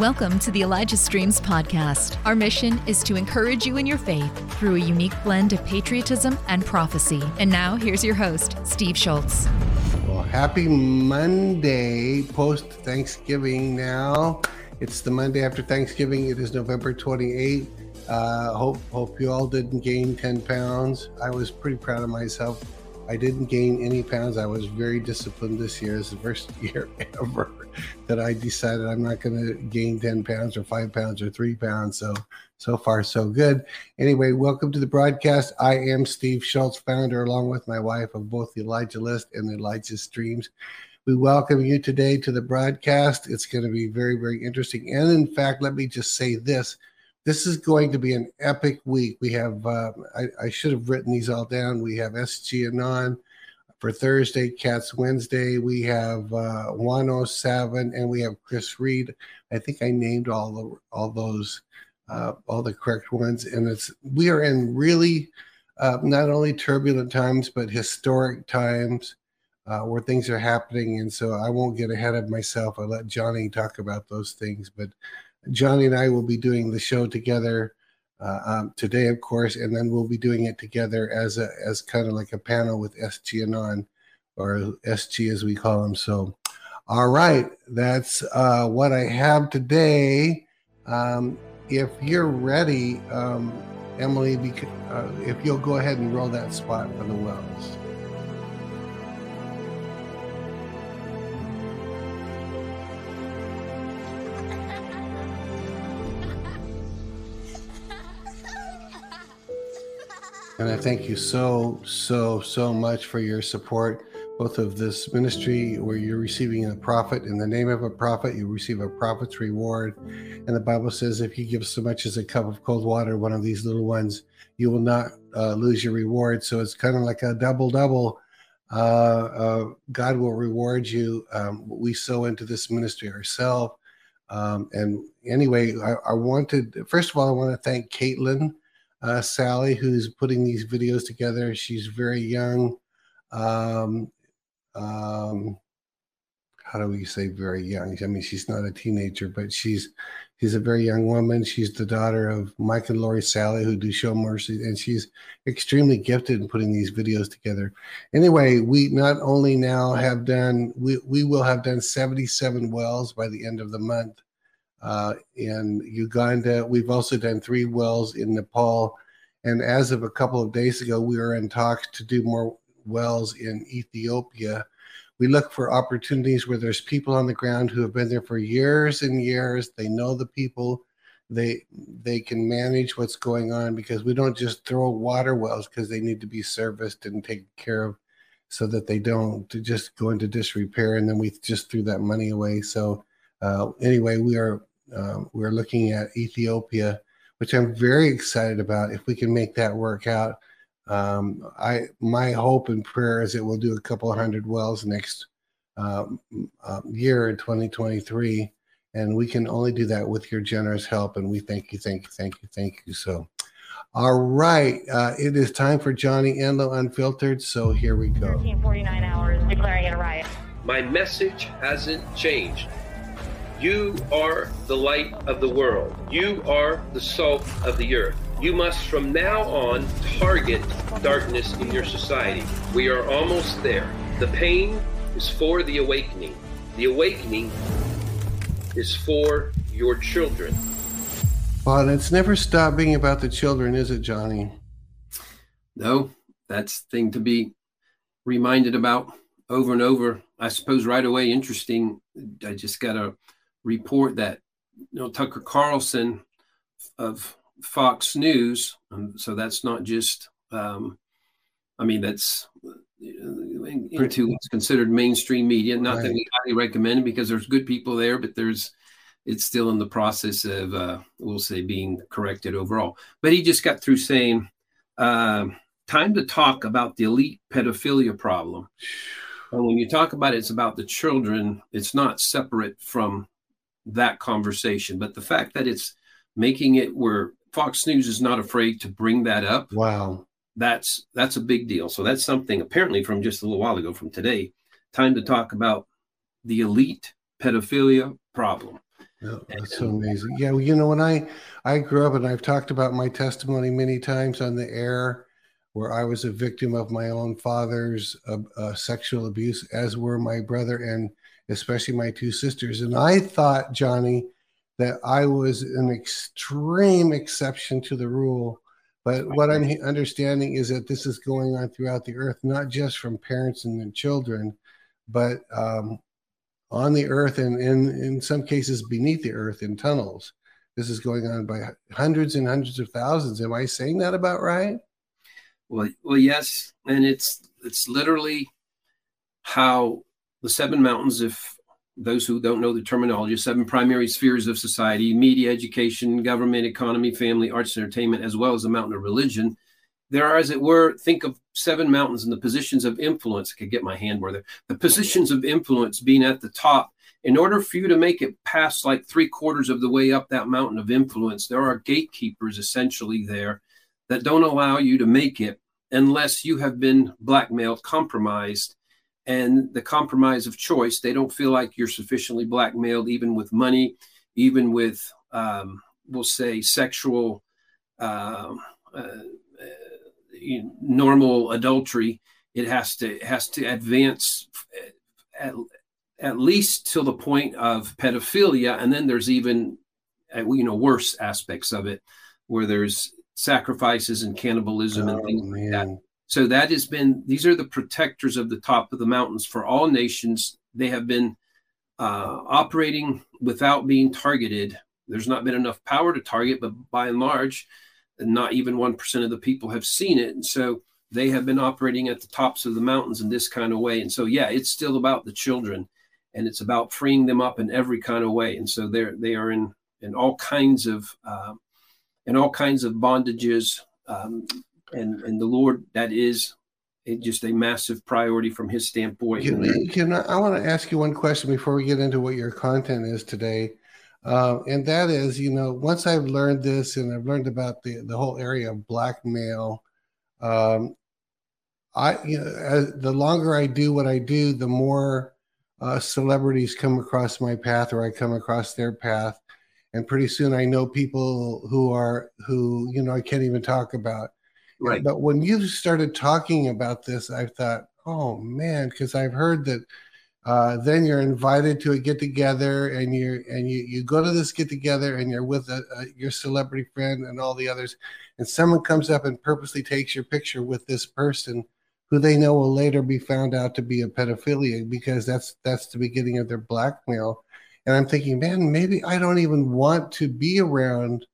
Welcome to the Elijah Streams podcast. Our mission is to encourage you in your faith through a unique blend of patriotism and prophecy. And now, here's your host, Steve Shultz. Well, happy Monday, post Thanksgiving now. It's the Monday after Thanksgiving. It is November 28th. Uh, hope hope you all didn't gain 10 pounds. I was pretty proud of myself. I didn't gain any pounds. I was very disciplined this year. It's the first year ever that I decided I'm not going to gain 10 pounds or five pounds or three pounds. So, so far, so good. Anyway, welcome to the broadcast. I am Steve Shultz, founder, along with my wife, of both the Elijah List and the Elijah Streams. We welcome you today to the broadcast. It's going to be very, very interesting. And in fact, let me just say this this is going to be an epic week. We have, uh, I, I, should have written these all down. We have SG Anon for Thursday, Cats Wednesday. We have uh, 107 and we have Chris Reed. I think I named all the, all those, uh, all the correct ones. And it's, we are in really uh, not only turbulent times, but historic times uh, where things are happening. And so I won't get ahead of myself. I'll let Johnny talk about those things. But Johnny and I will be doing the show together uh, um, today, of course, and then we'll be doing it together as a as kind of like a panel with SG Anon, or SG as we call them. So, all right, that's uh, what I have today. Um, if you're ready, um, Emily, uh, if you'll go ahead and roll that spot for the wells. And I thank you so, so, so much for your support, both of this ministry where you're receiving a prophet. In the name of a prophet, you receive a prophet's reward. And the Bible says, if you give so much as a cup of cold water, one of these little ones, you will not uh, lose your reward. So it's kind of like a double double. Uh, uh, God will reward you. Um, we sow into this ministry ourselves. Um, and anyway, I, I wanted, first of all, I want to thank Caitlin uh, Sally, who's putting these videos together. She's very young. Um, um, how do we say very young? I mean, she's not a teenager, but she's she's a very young woman. She's the daughter of Mike and Lori Sally, who do Show Mercy, and she's extremely gifted in putting these videos together. Anyway, we not only now have done we we will have done 77 wells by the end of the month uh, in Uganda. We've also done three wells in Nepal. And as of a couple of days ago, we were in talks to do more wells in Ethiopia. We look for opportunities where there's people on the ground who have been there for years and years. They know the people. They they can manage what's going on because we don't just throw water wells because they need to be serviced and taken care of so that they don't just go into disrepair and then we just threw that money away. So uh, anyway, we are um, we're looking at Ethiopia, which I'm very excited about. If we can make that work out, um, I my hope and prayer is that we'll do a couple hundred wells next um, uh, year in 2023, and we can only do that with your generous help. And we thank you, thank you, thank you, thank you. So, all right, uh, it is time for Johnny Enlow Unfiltered. So here we go. 1349 hours declaring it a riot. My message hasn't changed. You are the light of the world. You are the salt of the earth. You must from now on target darkness in your society. We are almost there. The pain is for the awakening. The awakening is for your children. Well, it's never stopped being about the children, is it, Johnny? No, that's the thing to be reminded about over and over. I suppose right away, interesting. I just got a report that you know Tucker Carlson of Fox News, so that's not just um, I mean that's into what's considered mainstream media. Not right. that we highly recommend it because there's good people there, but there's it's still in the process of uh, we'll say being corrected overall. But he just got through saying, uh, "Time to talk about the elite pedophilia problem." And when you talk about it, it's about the children. It's not separate from that conversation. But the fact that it's making it where Fox News is not afraid to bring that up. Wow. That's that's a big deal. So that's something apparently from just a little while ago from today. Time to talk about the elite pedophilia problem. No, that's so amazing. Yeah, well, you know, when I I grew up and I've talked about my testimony many times on the air, where I was a victim of my own father's uh, uh, sexual abuse, as were my brother and especially my two sisters. And I thought, Johnny, that I was an extreme exception to the rule. But what I'm understanding is that this is going on throughout the earth, not just from parents and their children, but um, on the earth and in, in some cases beneath the earth in tunnels. This is going on by hundreds and hundreds of thousands. Am I saying that about right? Well, well, yes, and it's it's literally how the seven mountains. If those who don't know the terminology, seven primary spheres of society: media, education, government, economy, family, arts, entertainment, as well as the mountain of religion. There are, as it were, think of seven mountains and the positions of influence. I could get my hand where. The positions of influence being at the top. In order for you to make it past like three quarters of the way up that mountain of influence, there are gatekeepers essentially there that don't allow you to make it unless you have been blackmailed, compromised, and the compromise of choice. They don't feel like you're sufficiently blackmailed, even with money, even with, um, we'll say, sexual, uh, uh, normal adultery. It has to has to advance at, at least till the point of pedophilia, and then there's even uh, you know worse aspects of it where there's sacrifices and cannibalism oh, and things man. like that. So that has been these are the protectors of the top of the mountains for all nations. They have been uh, operating without being targeted. There's not been enough power to target, but by and large, not even one percent of the people have seen it, and so they have been operating at the tops of the mountains in this kind of way. And so, yeah, it's still about the children, and it's about freeing them up in every kind of way. And so they're they are in in all kinds of uh, and all kinds of bondages. Um, and, and the Lord, that is just a massive priority from his standpoint. Can, can I, I, want to ask you one question before we get into what your content is today. Uh, and that is, you know, once I've learned this and I've learned about the, the whole area of blackmail, um, I, you know, as, the longer I do what I do, the more uh, celebrities come across my path or I come across their path and pretty soon I know people who are who you know I can't even talk about. Right. But when you started talking about this, I thought, oh man, because I've heard that uh, then you're invited to a get together and you and you you go to this get together and you're with a, a, your celebrity friend and all the others, and someone comes up and purposely takes your picture with this person who they know will later be found out to be a pedophilia because that's that's the beginning of their blackmail and I'm thinking, man, maybe I don't even want to be around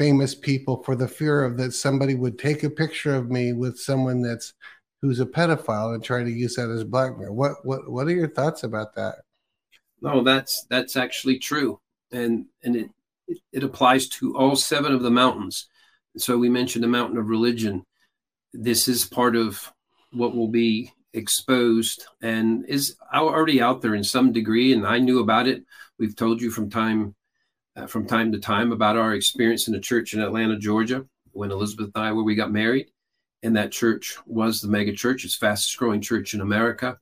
famous people for the fear of that somebody would take a picture of me with someone that's who's a pedophile and try to use that as blackmail. What what what are your thoughts about that? No, that's that's actually true, and and it it applies to all seven of the mountains. So we mentioned the mountain of religion. This is part of what will be exposed and is already out there in some degree and i knew about it we've told you from time uh, from time to time about our experience in a church in atlanta georgia when elizabeth and i where we got married. And that church was the mega church it's fastest growing church in america.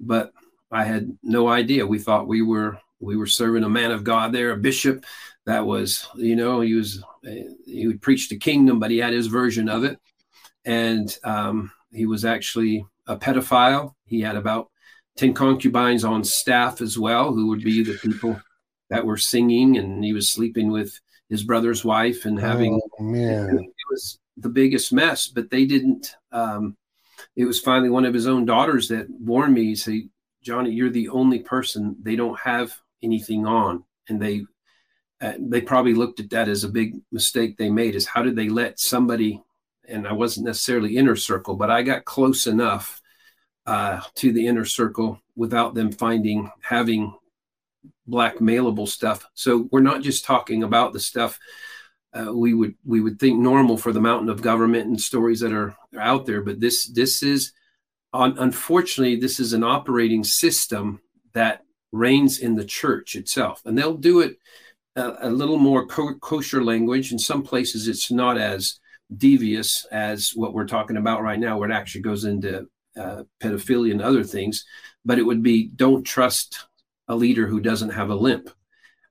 But i had no idea. We thought we were we were serving a man of god there a bishop that was you know he was he would preach the kingdom but he had his version of it. And um, he was actually a pedophile. He had about 10 concubines on staff as well, who would be the people that were singing, and he was sleeping with his brother's wife and having oh, man. it was the biggest mess. But they didn't. Um, it was finally one of his own daughters that warned me. Say, Johnny, you're the only person they don't have anything on, and they uh, they probably looked at that as a big mistake they made. Is how did they let somebody and I wasn't necessarily inner circle, but I got close enough uh, to the inner circle without them finding having blackmailable stuff. So we're not just talking about the stuff uh, we would we would think normal for the mountain of government and stories that are, out there, but this this is unfortunately this is an operating system that reigns in the church itself, and they'll do it a, a little more co- kosher language. In some places, it's not as devious as what we're talking about right now, where it actually goes into uh, pedophilia and other things. But it would be don't trust a leader who doesn't have a limp.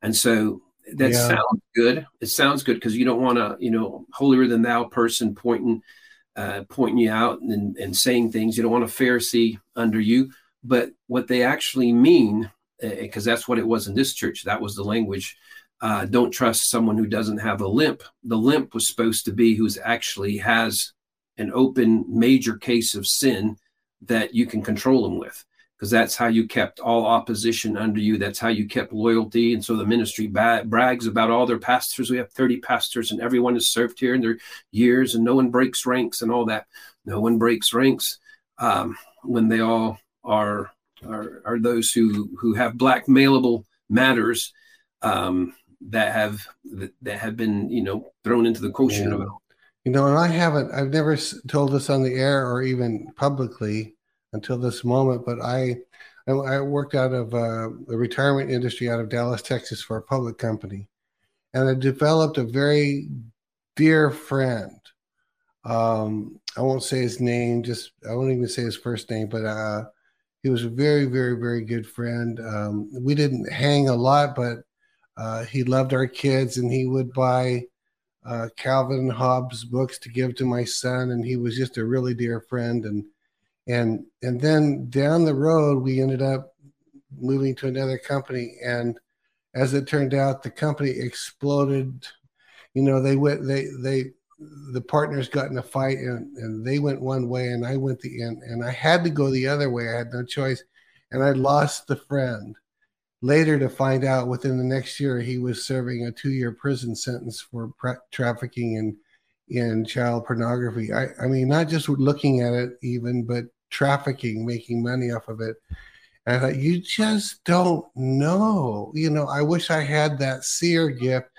And so that yeah. sounds good. It sounds good because you don't want to, you know, holier than thou person pointing, uh, pointing you out and, and saying things. You don't want a Pharisee under you. But what they actually mean, because uh, that's what it was in this church, that was the language. Uh, don't trust someone who doesn't have a limp. The limp was supposed to be who's actually has an open major case of sin that you can control them with because that's how you kept all opposition under you. That's how you kept loyalty. And so the ministry ba- brags about all their pastors. We have 30 pastors, and everyone has served here in their years, and no one breaks ranks and all that. No one breaks ranks um, when they all are, are are those who who have blackmailable matters um, that have that have been you know thrown into the quotient yeah. You know, and I haven't. I've never told this on the air or even publicly until this moment. But I, I worked out of uh, the retirement industry out of Dallas, Texas, for a public company, and I developed a very dear friend. Um, I won't say his name, just I won't even say his first name, but uh, he was a very, very, very good friend. Um, we didn't hang a lot, but uh, he loved our kids, and he would buy uh, Calvin Hobbes books to give to my son, and he was just a really dear friend. And and and then down the road we ended up moving to another company. And as it turned out the company exploded. You know they went they they the partners got in a fight and, and they went one way and i went the end and i had to go the other way. I had no choice. And i lost the friend. Later to find out within the next year he was serving a two-year prison sentence for pre- trafficking in in child pornography. I, I mean not just looking at it even but trafficking, making money off of it. And I thought, you just don't know. You know, I wish I had that seer gift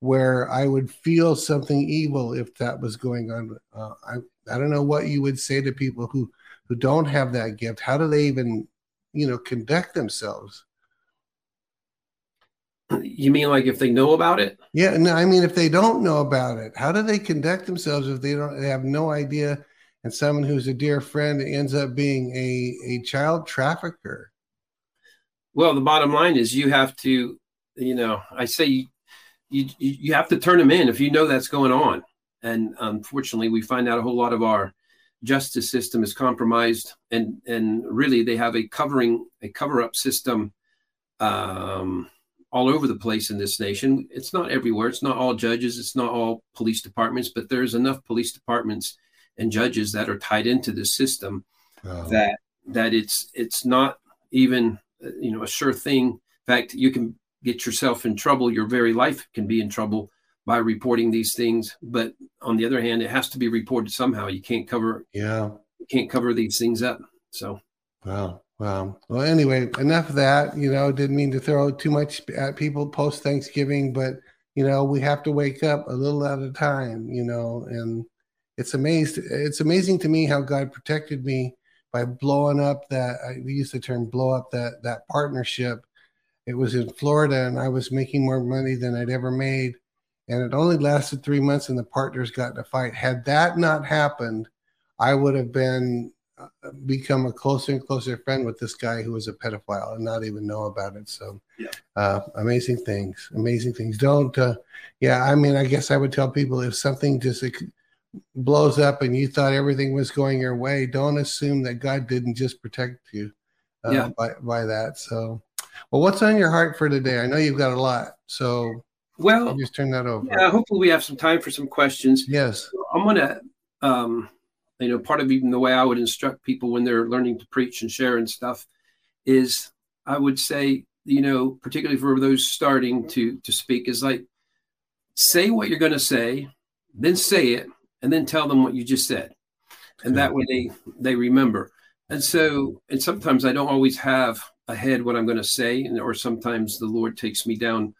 where I would feel something evil if that was going on. Uh, I I don't know what you would say to people who who don't have that gift. How do they even, you know, conduct themselves? You mean like if they know about it? Yeah, no, I mean if they don't know about it, how do they conduct themselves if they don't they have no idea and someone who's a dear friend ends up being a, a child trafficker? Well, the bottom line is you have to, you know, I say you, you, you have to turn them in if you know that's going on. And unfortunately, we find out a whole lot of our justice system is compromised, and and really they have a covering a cover up system um, all over the place in this nation. It's not everywhere. It's not all judges. It's not all police departments, but there's enough police departments and judges that are tied into the system oh. that that it's it's not even you know a sure thing. In fact, you can get yourself in trouble. Your very life can be in trouble by reporting these things. But on the other hand, it has to be reported somehow. You can't cover yeah you can't cover these things up. So wow. Wow. Well, anyway, enough of that. You know, didn't mean to throw too much at people post Thanksgiving, but you know, we have to wake up a little at a time. You know, and it's amazed it's amazing to me how God protected me by blowing up that I use the term blow up that that partnership. It was in Florida and I was making more money than I'd ever made. And it only lasted three months and the partners got in a fight. Had that not happened, I would have been uh, become a closer and closer friend with this guy who was a pedophile and not even know about it. So, yeah. uh, amazing things, amazing things. Don't, uh, yeah, I mean, I guess I would tell people if something just blows up and you thought everything was going your way, don't assume that God didn't just protect you uh, yeah. by, by that. So, well, what's on your heart for today? I know you've got a lot. So, well, I'll just turn that over. Yeah, hopefully we have some time for some questions. Yes. I'm going to, um, you know, part of even the way I would instruct people when they're learning to preach and share and stuff is I would say, you know, particularly for those starting to to speak, is like say what you're going to say, then say it, and then tell them what you just said. And that way they they remember. And so and sometimes i don't always have ahead what i'm going to say and, or sometimes the lord takes me down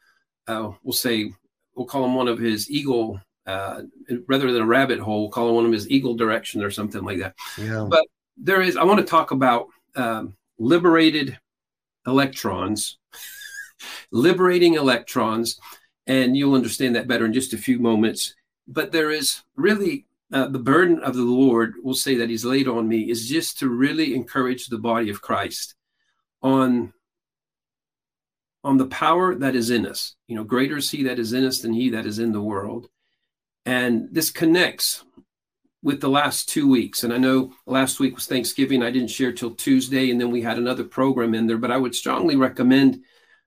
uh, we'll say we'll call him one of his eagle uh, rather than a rabbit hole we'll call him one of his eagle direction or something like that. Yeah. but there is i want to talk about um, liberated electrons liberating electrons and you'll understand that better in just a few moments but there is really uh, the burden of the Lord we'll say that He's laid on me is just to really encourage the body of Christ on on the power that is in us. You know, greater is he that is in us than he that is in the world. And this connects with the last two weeks. And I know last week was Thanksgiving. I didn't share till Tuesday, and then we had another program in there. But I would strongly recommend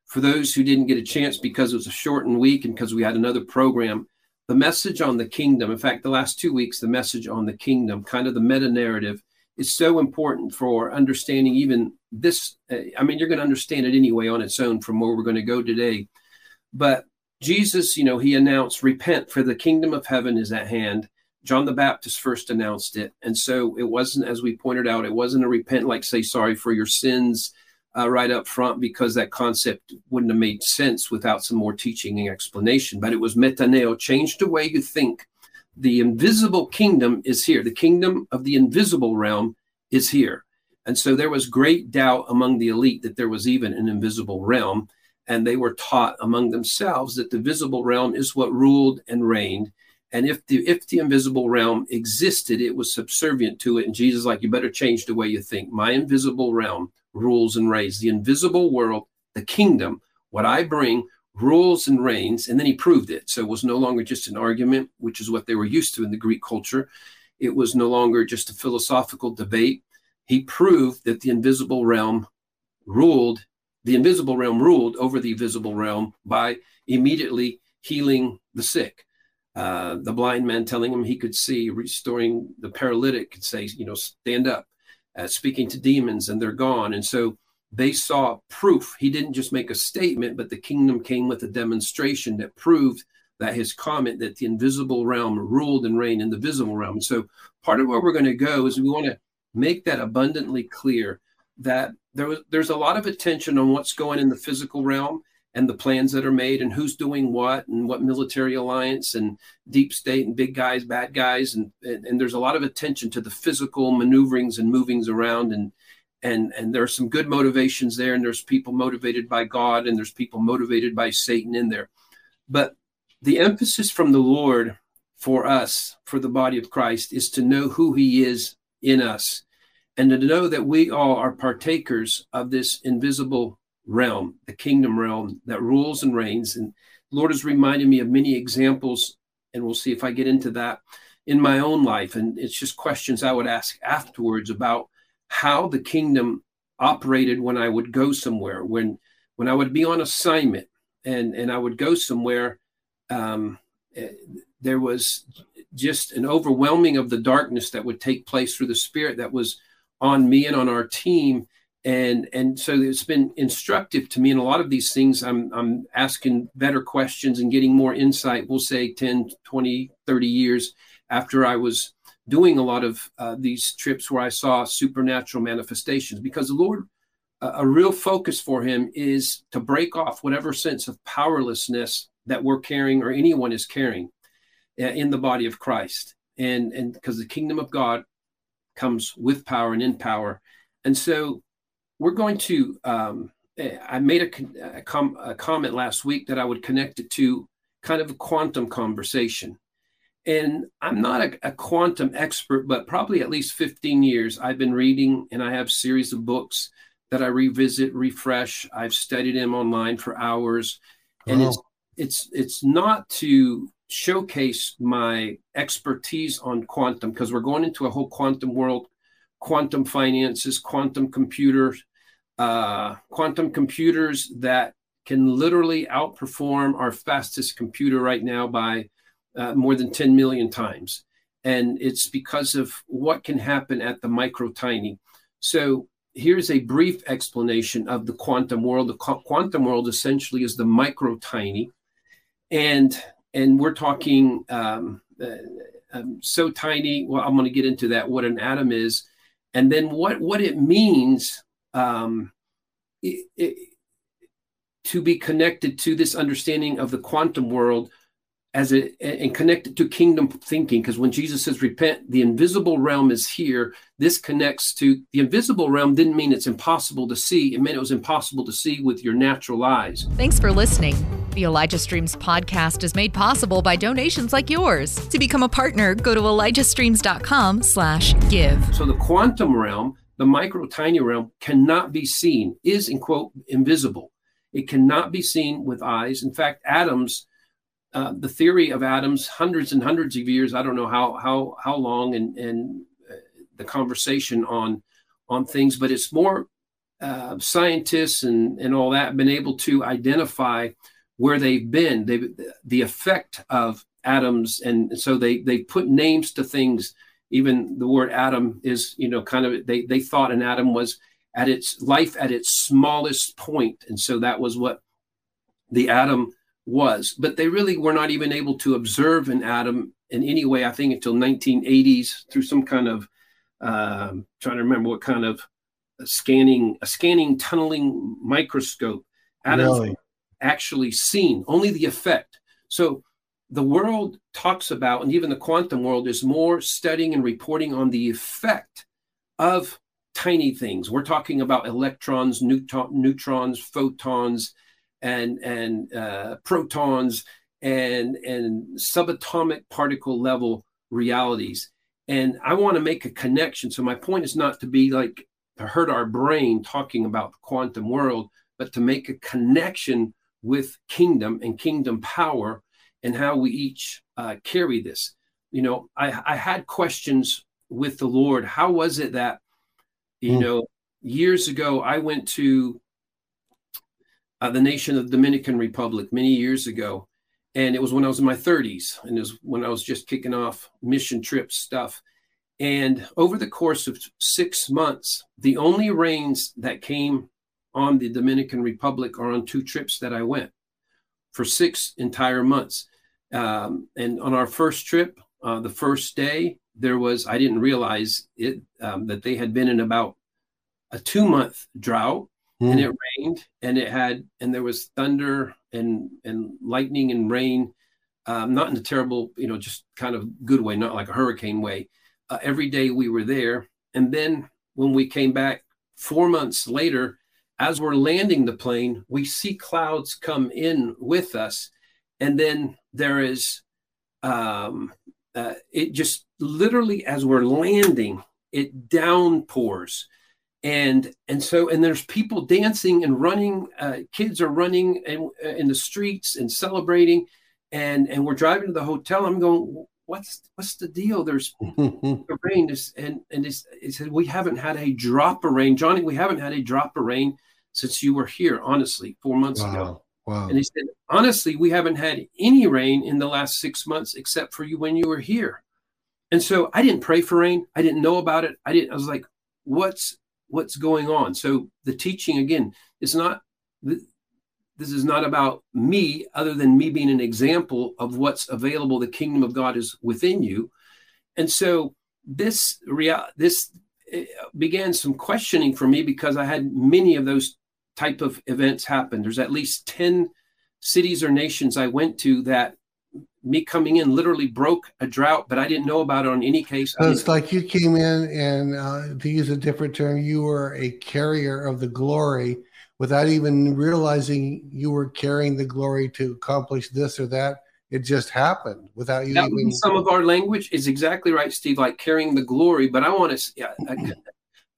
for those who didn't get a chance because it was a shortened week and because we had another program, the message on the kingdom. In fact, the last two weeks, the message on the kingdom, kind of the meta narrative, is so important for understanding even this. Eh, I mean, you're going to understand it anyway on its own from where we're going to go today. But Jesus, you know, he announced, Repent, for the kingdom of heaven is at hand. John the Baptist first announced it. And so it wasn't, as we pointed out, it wasn't a repent like say sorry for your sins uh, right up front because that concept wouldn't have made sense without some more teaching and explanation. But it was metaneo, change the way you think. The invisible kingdom is here. The kingdom of the invisible realm is here. And so there was great doubt among the elite that there was even an invisible realm. And they were taught among themselves that the visible realm is what ruled and reigned and if the if the invisible realm existed, it was subservient to it. And Jesus, like, you better change the way you think. My invisible realm rules and reigns. The invisible world, the kingdom, what I bring rules and reigns. And then he proved it. So it was no longer just an argument, which is what they were used to in the Greek culture. It was no longer just a philosophical debate. He proved that the invisible realm ruled, the invisible realm ruled over the visible realm by immediately healing the sick uh, the blind man telling him he could see, restoring the paralytic could say, you know, stand up, uh, speaking to demons, and they're gone. And so they saw proof. He didn't just make a statement, but the kingdom came with a demonstration that proved that his comment that the invisible realm ruled and reigned in the visible realm. And so part of where we're going to go is we want to make that abundantly clear that there was, there's a lot of attention on what's going in the physical realm and the plans that are made and who's doing what and what military alliance and deep state and big guys, bad guys. And, and, and there's a lot of attention to the physical maneuverings and movings around. And, and, and there are some good motivations there. And there's people motivated by God and there's people motivated by Satan in there. But the emphasis from the Lord for us, for the body of Christ, is to know who he is in us and to know that we all are partakers of this invisible realm, the kingdom realm that rules and reigns. And Lord has reminded me of many examples, and we'll see if I get into that in my own life. And it's just questions I would ask afterwards about how the kingdom operated when I would go somewhere, when when I would be on assignment and and I would go somewhere. Um, eh, there was just an overwhelming of the darkness that would take place through the spirit that was on me and on our team and and so it's been instructive to me in a lot of these things. I'm i'm asking better questions and getting more insight we'll say 10 20 30 years after i was doing a lot of uh, these trips where i saw supernatural manifestations. Because the lord uh, a real focus for him is to break off whatever sense of powerlessness that we're carrying or anyone is carrying uh, in the body of christ. And and because the kingdom of god comes with power and in power. And so we're going to um, i made a, a, com- a, comment last week that i would connect it to kind of a quantum conversation. And i'm not a, a, quantum expert but probably at least 15 years i've been reading and i have series of books that i revisit refresh. I've studied them online for hours. And it's it's it's not to showcase my expertise on quantum because we're going into a whole quantum world quantum finances quantum computers uh, quantum computers that can literally outperform our fastest computer right now by uh, more than 10 million times. And it's because of what can happen at the micro tiny. So here's a brief explanation of the quantum world. The qu- quantum world essentially is the micro tiny. And and we're talking um, uh, um, so tiny. Well, I'm going to get into that. What an atom is, and then what what it means um, it, it, to be connected to this understanding of the quantum world as it and connected to kingdom thinking. Because when jesus says repent the invisible realm is here this connects to the invisible realm didn't mean it's impossible to see. It meant it was impossible to see with your natural eyes. Thanks for listening. The elijah streams podcast is made possible by donations like yours. To become a partner go to elijahstreams.com slash give. So the quantum realm the micro tiny realm cannot be seen, is in quote invisible. It cannot be seen with eyes. In fact, atoms, uh, the theory of atoms, hundreds and hundreds of years, I don't know how how how long, and and uh, the conversation on on things, but it's more uh, scientists and and all that been able to identify where they've been, they the effect of atoms, and so they they put names to things. Even the word atom is, you know, kind of they they thought an atom was at its life at its smallest point, and so that was what the atom was. But they really were not even able to observe an atom in any way. I think until 1980s through some kind of um, trying to remember what kind of a scanning a scanning tunneling microscope. Atoms really? actually seen, only the effect. So the world talks about, and even the quantum world is more studying and reporting on the effect of tiny things. We're talking about electrons, neutrons, photons, and and uh, protons, and and subatomic particle level realities. And I want to make a connection. So my point is not to be like to hurt our brain talking about the quantum world, but to make a connection with kingdom and kingdom power and how we each uh, carry this. You know, I, I had questions with the Lord. How was it that, you mm. know, years ago I went to uh, the nation of the Dominican Republic many years ago, and it was when I was in my 30s, and it was when I was just kicking off mission trip stuff. And over the course of six months, the only rains that came on the Dominican Republic or on two trips that I went for six entire months. Um, and on our first trip, uh, the first day, there was, I didn't realize it, um, that they had been in about a two month drought mm. and it rained and it had, and there was thunder and, and lightning and rain, um, not in a terrible, you know, just kind of good way, not like a hurricane way. Uh, every day we were there. And then when we came back four months later, as we're landing the plane, we see clouds come in with us. And then there is, um, uh, it just literally as we're landing, it downpours. And and so and there's people dancing and running. Uh, kids are running in, in the streets and celebrating, and and we're driving to the hotel. I'm going, what's what's the deal? There's the rain, is, and and it's, it said we haven't had a drop of rain, Johnny. We haven't had a drop of rain since you were here, honestly, four months wow. ago. Wow. And he said, honestly, we haven't had any rain in the last six months except for you when you were here. And so I didn't pray for rain. I didn't know about it. I didn't, I was like, what's what's going on? So the teaching again is not this is not about me other than me being an example of what's available. The kingdom of God is within you. And so this real this eh, began some questioning for me because I had many of those type of events happen. There's at least 10 cities or nations I went to that me coming in literally broke a drought, but I didn't know about it on any case. So it's like you came in and uh, to use a different term, you were a carrier of the glory without even realizing you were carrying the glory to accomplish this or that. It just happened without you that even. Some of our language is exactly right, Steve, like carrying the glory. But I want to, yeah,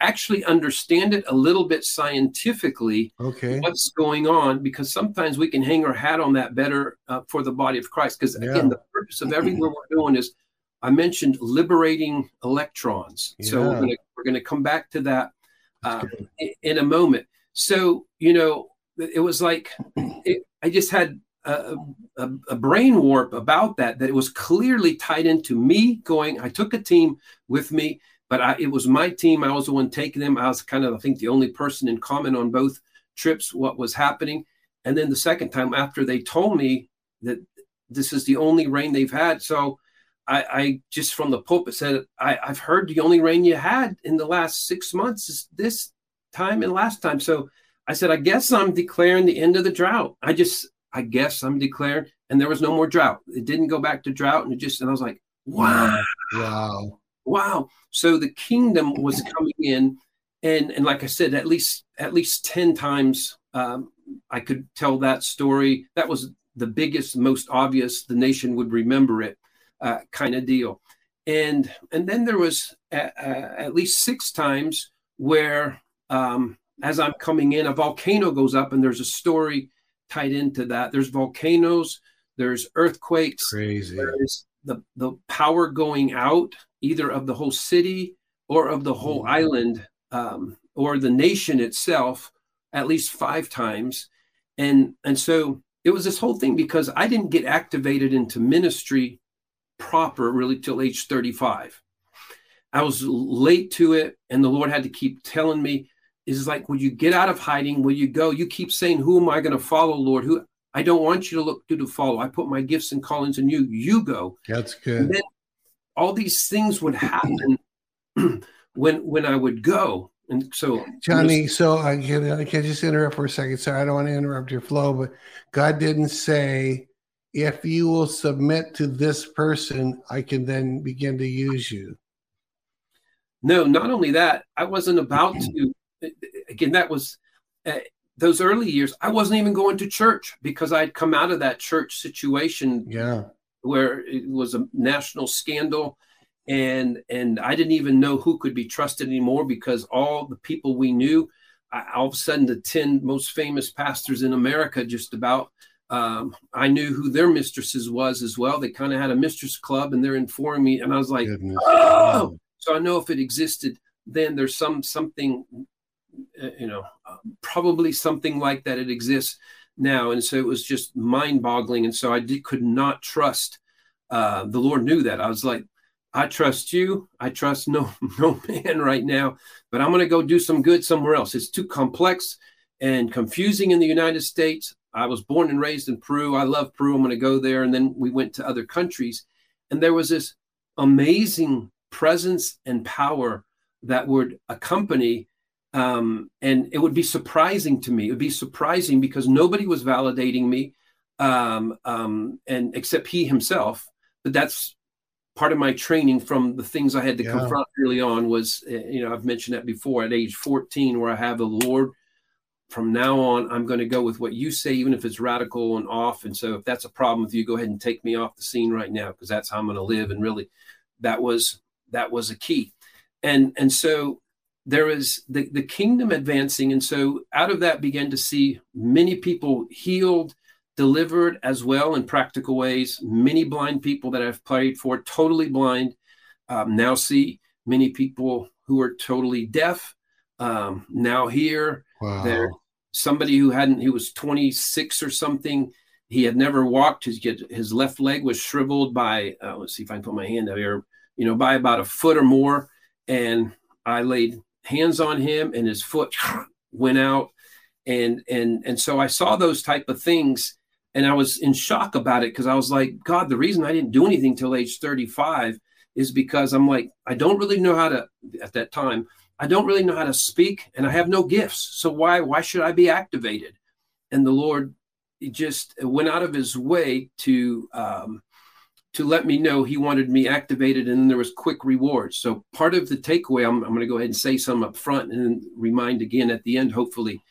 actually understand it a little bit scientifically okay. what's going on because sometimes we can hang our hat on that better uh, for the body of christ because yeah. again the purpose of everything we're doing is i mentioned liberating electrons. Yeah. so we're going gonna come back to that uh, in a moment. So you know it was like it, i just had a, a, a, brain warp about that that it was clearly tied into me going i took a team with me but I, it was my team. I was the one taking them. I was kind of, I think, the only person in common on both trips, what was happening. And then the second time after they told me that this is the only rain they've had. So I, I just from the pulpit said, I, I've heard the only rain you had in the last six months is this time and last time. So I said, I guess I'm declaring the end of the drought. I just, I guess I'm declaring, and there was no more drought. It didn't go back to drought, and it just, and I was like, wow, wow, wow. So the kingdom was coming in, and and like I said, at least at least ten times um, I could tell that story. That was the biggest, most obvious. The nation would remember it, uh, kind of deal. And and then there was at, uh, at least six times where um, as I'm coming in, a volcano goes up, and there's a story tied into that. There's volcanoes, there's earthquakes, Crazy. there's the the power going out either of the whole city or of the whole Mhm. island um, or the nation itself at least five times. And and so it was this whole thing because i didn't get activated into ministry proper really till age 35 i was late to it and the lord had to keep telling me is like will you get out of hiding? Will you go? You keep saying who am i going to follow lord? Who i don't want you to look to to follow i put my gifts and callings in you you go That's and good. then all these things would happen when when I would go. And so Johnny, so I can I can just interrupt for a second. Sorry, I don't want to interrupt your flow, but God didn't say if you will submit to this person, I can then begin to use you. no, not only that, I wasn't about to. Again, that was uh, those early years. I wasn't even going to church because I'd come out of that church situation Yeah. where it was a national scandal and and I didn't even know who could be trusted anymore because all the people we knew I, all of a sudden the 10 most famous pastors in America just about um, I knew who their mistresses was as well they kind of had a mistress club and they're informing me and I was like Goodness. oh so I know if it existed then there's some something you know uh, probably something like that it exists now. And so it was just mind boggling and so I did, could not trust uh, the Lord knew that. I was like I trust you. I trust no no man right now but I'm going to go do some good somewhere else. It's too complex and confusing in the United States. I was born and raised in Peru. I love Peru. I'm going to go there. And then we went to other countries. And there was this amazing presence and power that would accompany um, and it would be surprising to me it would be surprising because nobody was validating me um, um, and except he himself but that's part of my training from the things i had to Yeah. confront early on was uh, you know i've mentioned that before at age 14 where i have the lord from now on i'm going to go with what you say even if it's radical and off and so if that's a problem with you go ahead and take me off the scene right now because that's how i'm going to live and really that was that was a key and and so there was the, the kingdom advancing. And so out of that began to see many people healed delivered as well in practical ways. Many blind people that i've prayed for totally blind. Um, now see many people who are totally deaf um, now hear Wow. there somebody who hadn't he was 26 or something he had never walked his his left leg was shriveled by uh, let's see if i can put my hand up here you know by about a foot or more. And i laid hands on him and his foot went out and and and so i saw those type of things and i was in shock about it because i was like god the reason i didn't do anything till age 35 is because i'm like i don't really know how to at that time I don't really know how to speak and I have no gifts. So why why should I be activated? And the Lord just went out of his way to um, to let me know he wanted me activated and there was quick rewards. So part of the takeaway, I'm, I'm going to go ahead and say some up front and remind again at the end, hopefully,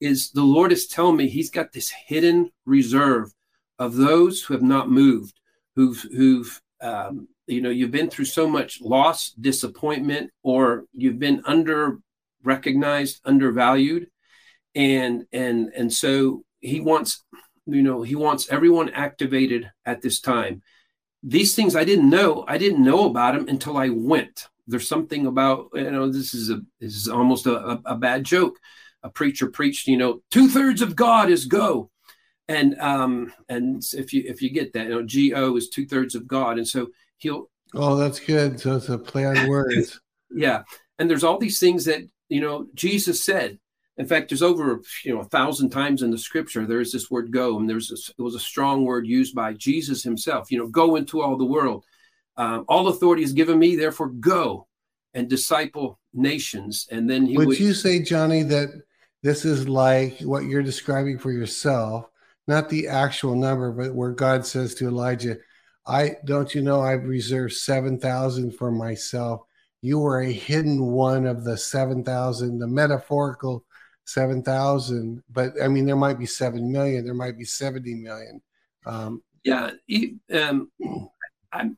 is the Lord is telling me he's got this hidden reserve of those who have not moved, who've who've um, you know you've been through so much loss disappointment or you've been under recognized undervalued and and and so he wants you know he wants everyone activated at this time these things i didn't know i didn't know about them until i went. There's something about you know this is a this is almost a, a, a bad joke. A preacher preached you know two-thirds of god is go. And um and if you if you get that you know go is two-thirds of god. And so he'll Oh, that's good. So it's a play on words. yeah. And there's all these things that you know jesus said in fact there's over you know a thousand times in the scripture there's this word go and there's this, it was a strong word used by jesus himself you know go into all the world. Um, all authority is given me therefore go and disciple nations. And then he would, would you say, Johnny, that this is like what you're describing for yourself, not the actual number, but where God says to Elijah, I don't you know I've reserved 7,000 for myself. You were a hidden one of the 7,000, the metaphorical 7,000. But I mean, there might be 7 million, there might be 70 million. Um, yeah um, I,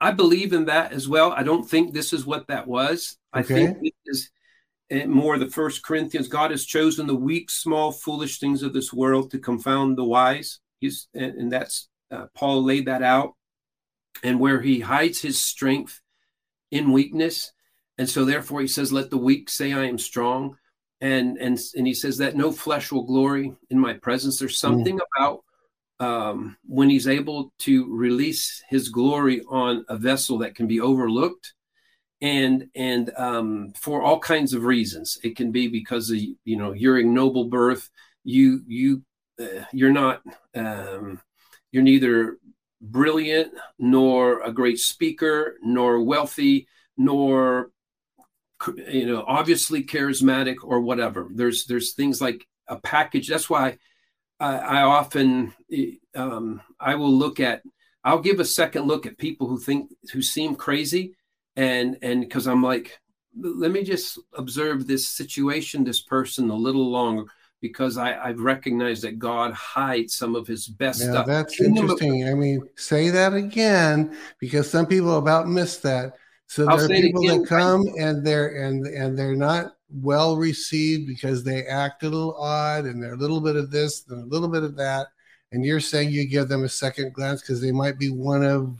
I believe in that as well i don't think this is what that was i think it is more the first Corinthians, God has chosen the weak, small, foolish things of this world to confound the wise. He's, and, and that's uh, Paul laid that out, and where he hides his strength in weakness. And so therefore he says, let the weak say I am strong. And and and he says that no flesh will glory in my presence. There's mm. something mm. about um, when he's able to release his glory on a vessel that can be overlooked and and um, for all kinds of reasons it can be because of you know you're ignoble birth you you uh, you're not um, you're neither brilliant nor a great speaker nor wealthy nor you know obviously charismatic or whatever there's there's things like a package that's why i, I often um, i will look at i'll give a second look at people who think who seem crazy and and because i'm like let me just observe this situation this person a little longer because I, I've recognized that God hides some of his best stuff. That's interesting. I mean, say that again because some people about miss that. So I'll there are people that come and they're and and they're not well received because they act a little odd and they're a little bit of this and a little bit of that. And you're saying you give them a second glance because they might be one of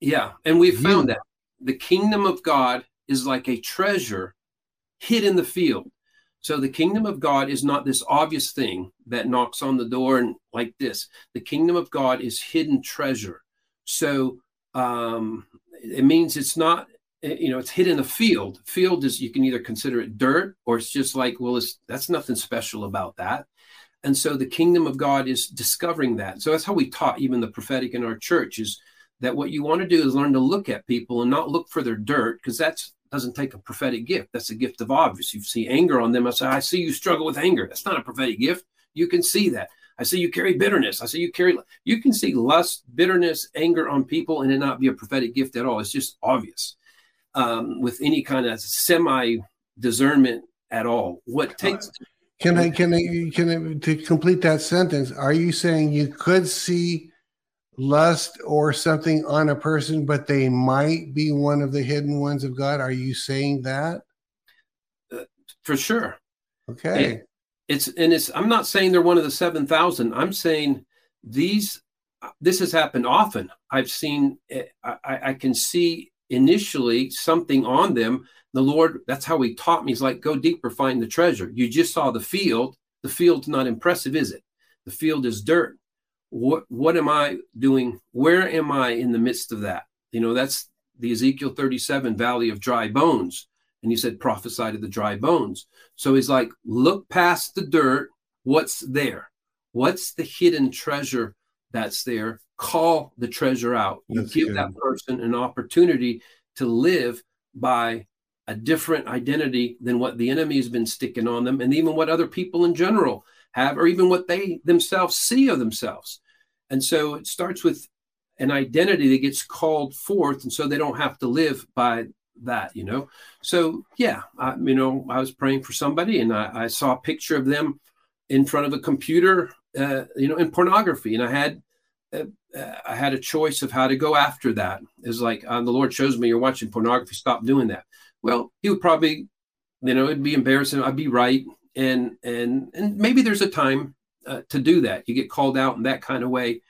Yeah, and we've you. found that the kingdom of God is like a treasure hid in the field. So the kingdom of God is not this obvious thing that knocks on the door and like this. The kingdom of God is hidden treasure. So um, it means it's not, eh, you know, it's hidden in a field. Field is you can either consider it dirt or it's just like, well, it's that's nothing special about that. And so the kingdom of God is discovering that. So that's how we taught even the prophetic in our church is that what you want to do is learn to look at people and not look for their dirt because that doesn't take a prophetic gift. That's a gift of obvious. You see anger on them. I say, I see you struggle with anger. That's not a prophetic gift. You can see that. I see you carry bitterness. I see you carry, you can see lust, bitterness, anger on people and it not be a prophetic gift at all. It's just obvious um, with any kind of semi discernment at all. What takes. Can I, can I, can I, to complete that sentence, are you saying you could see lust or something on a person, but they might be one of the hidden ones of God. Are you saying that? Uh, for sure. Okay. It's and it's. I'm not saying they're one of the seven thousand. I'm saying these. This has happened often. I've seen. Eh, I, I can see initially something on them. The Lord. That's how He taught me. He's like, go deeper, find the treasure. You just saw the field. The field's not impressive, is it? The field is dirt what what am I doing? Where am I in the midst of that? You know, that's the Ezekiel 37 valley of dry bones. And he said, prophesy to the dry bones. So he's like, look past the dirt. What's there? What's the hidden treasure that's there? Call the treasure out. You that's give good. that person an opportunity to live by a different identity than what the enemy has been sticking on them, and even what other people in general have, or even what they themselves see of themselves. And so it starts with an identity that gets called forth, and so they don't have to live by that, you know. So yeah, I, you know, I was praying for somebody, and I, I saw a picture of them in front of a computer, uh, you know, in pornography, and I had. Uh, uh, I had a choice of how to go after that. It's like uh, the Lord shows me you're watching pornography. Stop doing that. Well, he would probably, you know, it'd be embarrassing. I'd be right, and and and maybe there's a time uh, to do that. You get called out in that kind of way.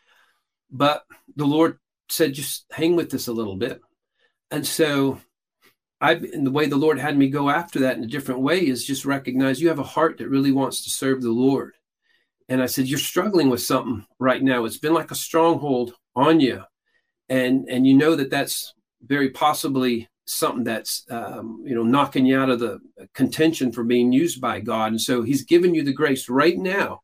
But the Lord said, just hang with this a little bit. And so I, and the way the Lord had me go after that in a different way is just recognize you have a heart that really wants to serve the Lord. And I said, you're struggling with something right now. It's been like a stronghold on you. And, and you know that that's very possibly something that's um, you know knocking you out of the contention for being used by God. And so He's given you the grace right now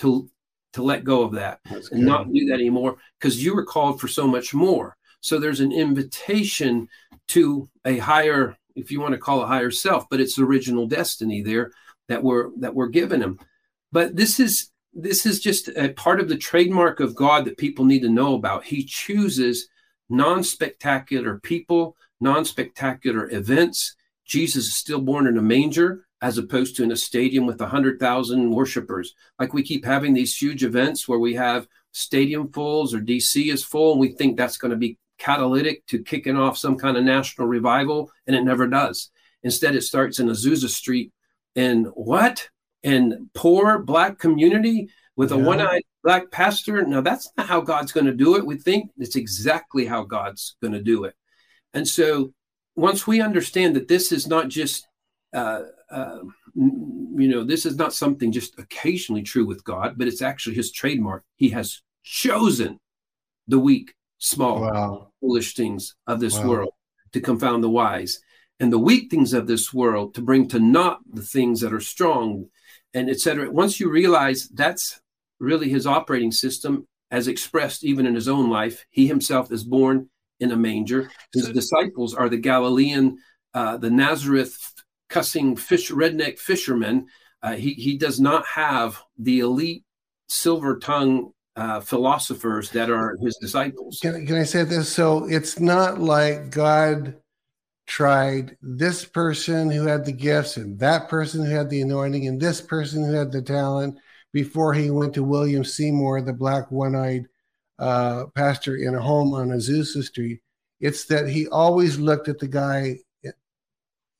to to let go of that That's and good. not do that anymore because you were called for so much more. So there's an invitation to a higher, if you want to call it higher self, but it's original destiny there that we're that we're given him. But this is this is just a part of the trademark of God that people need to know about. He chooses non-spectacular people, non-spectacular events. Jesus is still born in a manger as opposed to in a stadium with a 100,000 worshipers. Like we keep having these huge events where we have stadium fulls or DC is full, and we think that's going to be catalytic to kicking off some kind of national revival, and it never does. Instead, it starts in Azusa Street. And what? And poor black community with a yeah. one-eyed black pastor. No, that's not how God's going to do it. We think it's exactly how God's going to do it. And so once we understand that this is not just uh, uh, you know, this is not something just occasionally true with God, but it's actually his trademark. He has chosen the weak, small, wow. foolish things of this wow. world to confound the wise, and the weak things of this world to bring to naught the things that are strong, and etc. Once you realize that's really his operating system, as expressed even in his own life, he himself is born in a manger. His disciples are the Galilean, uh, the Nazareth cussing fish redneck fishermen. Uh, he he does not have the elite silver tongue uh, philosophers that are his disciples. Can, can I say this? So it's not like God tried this person who had the gifts and that person who had the anointing and this person who had the talent before he went to William Seymour, the black one eyed uh, pastor in a home on Azusa Street. It's that he always looked at the guy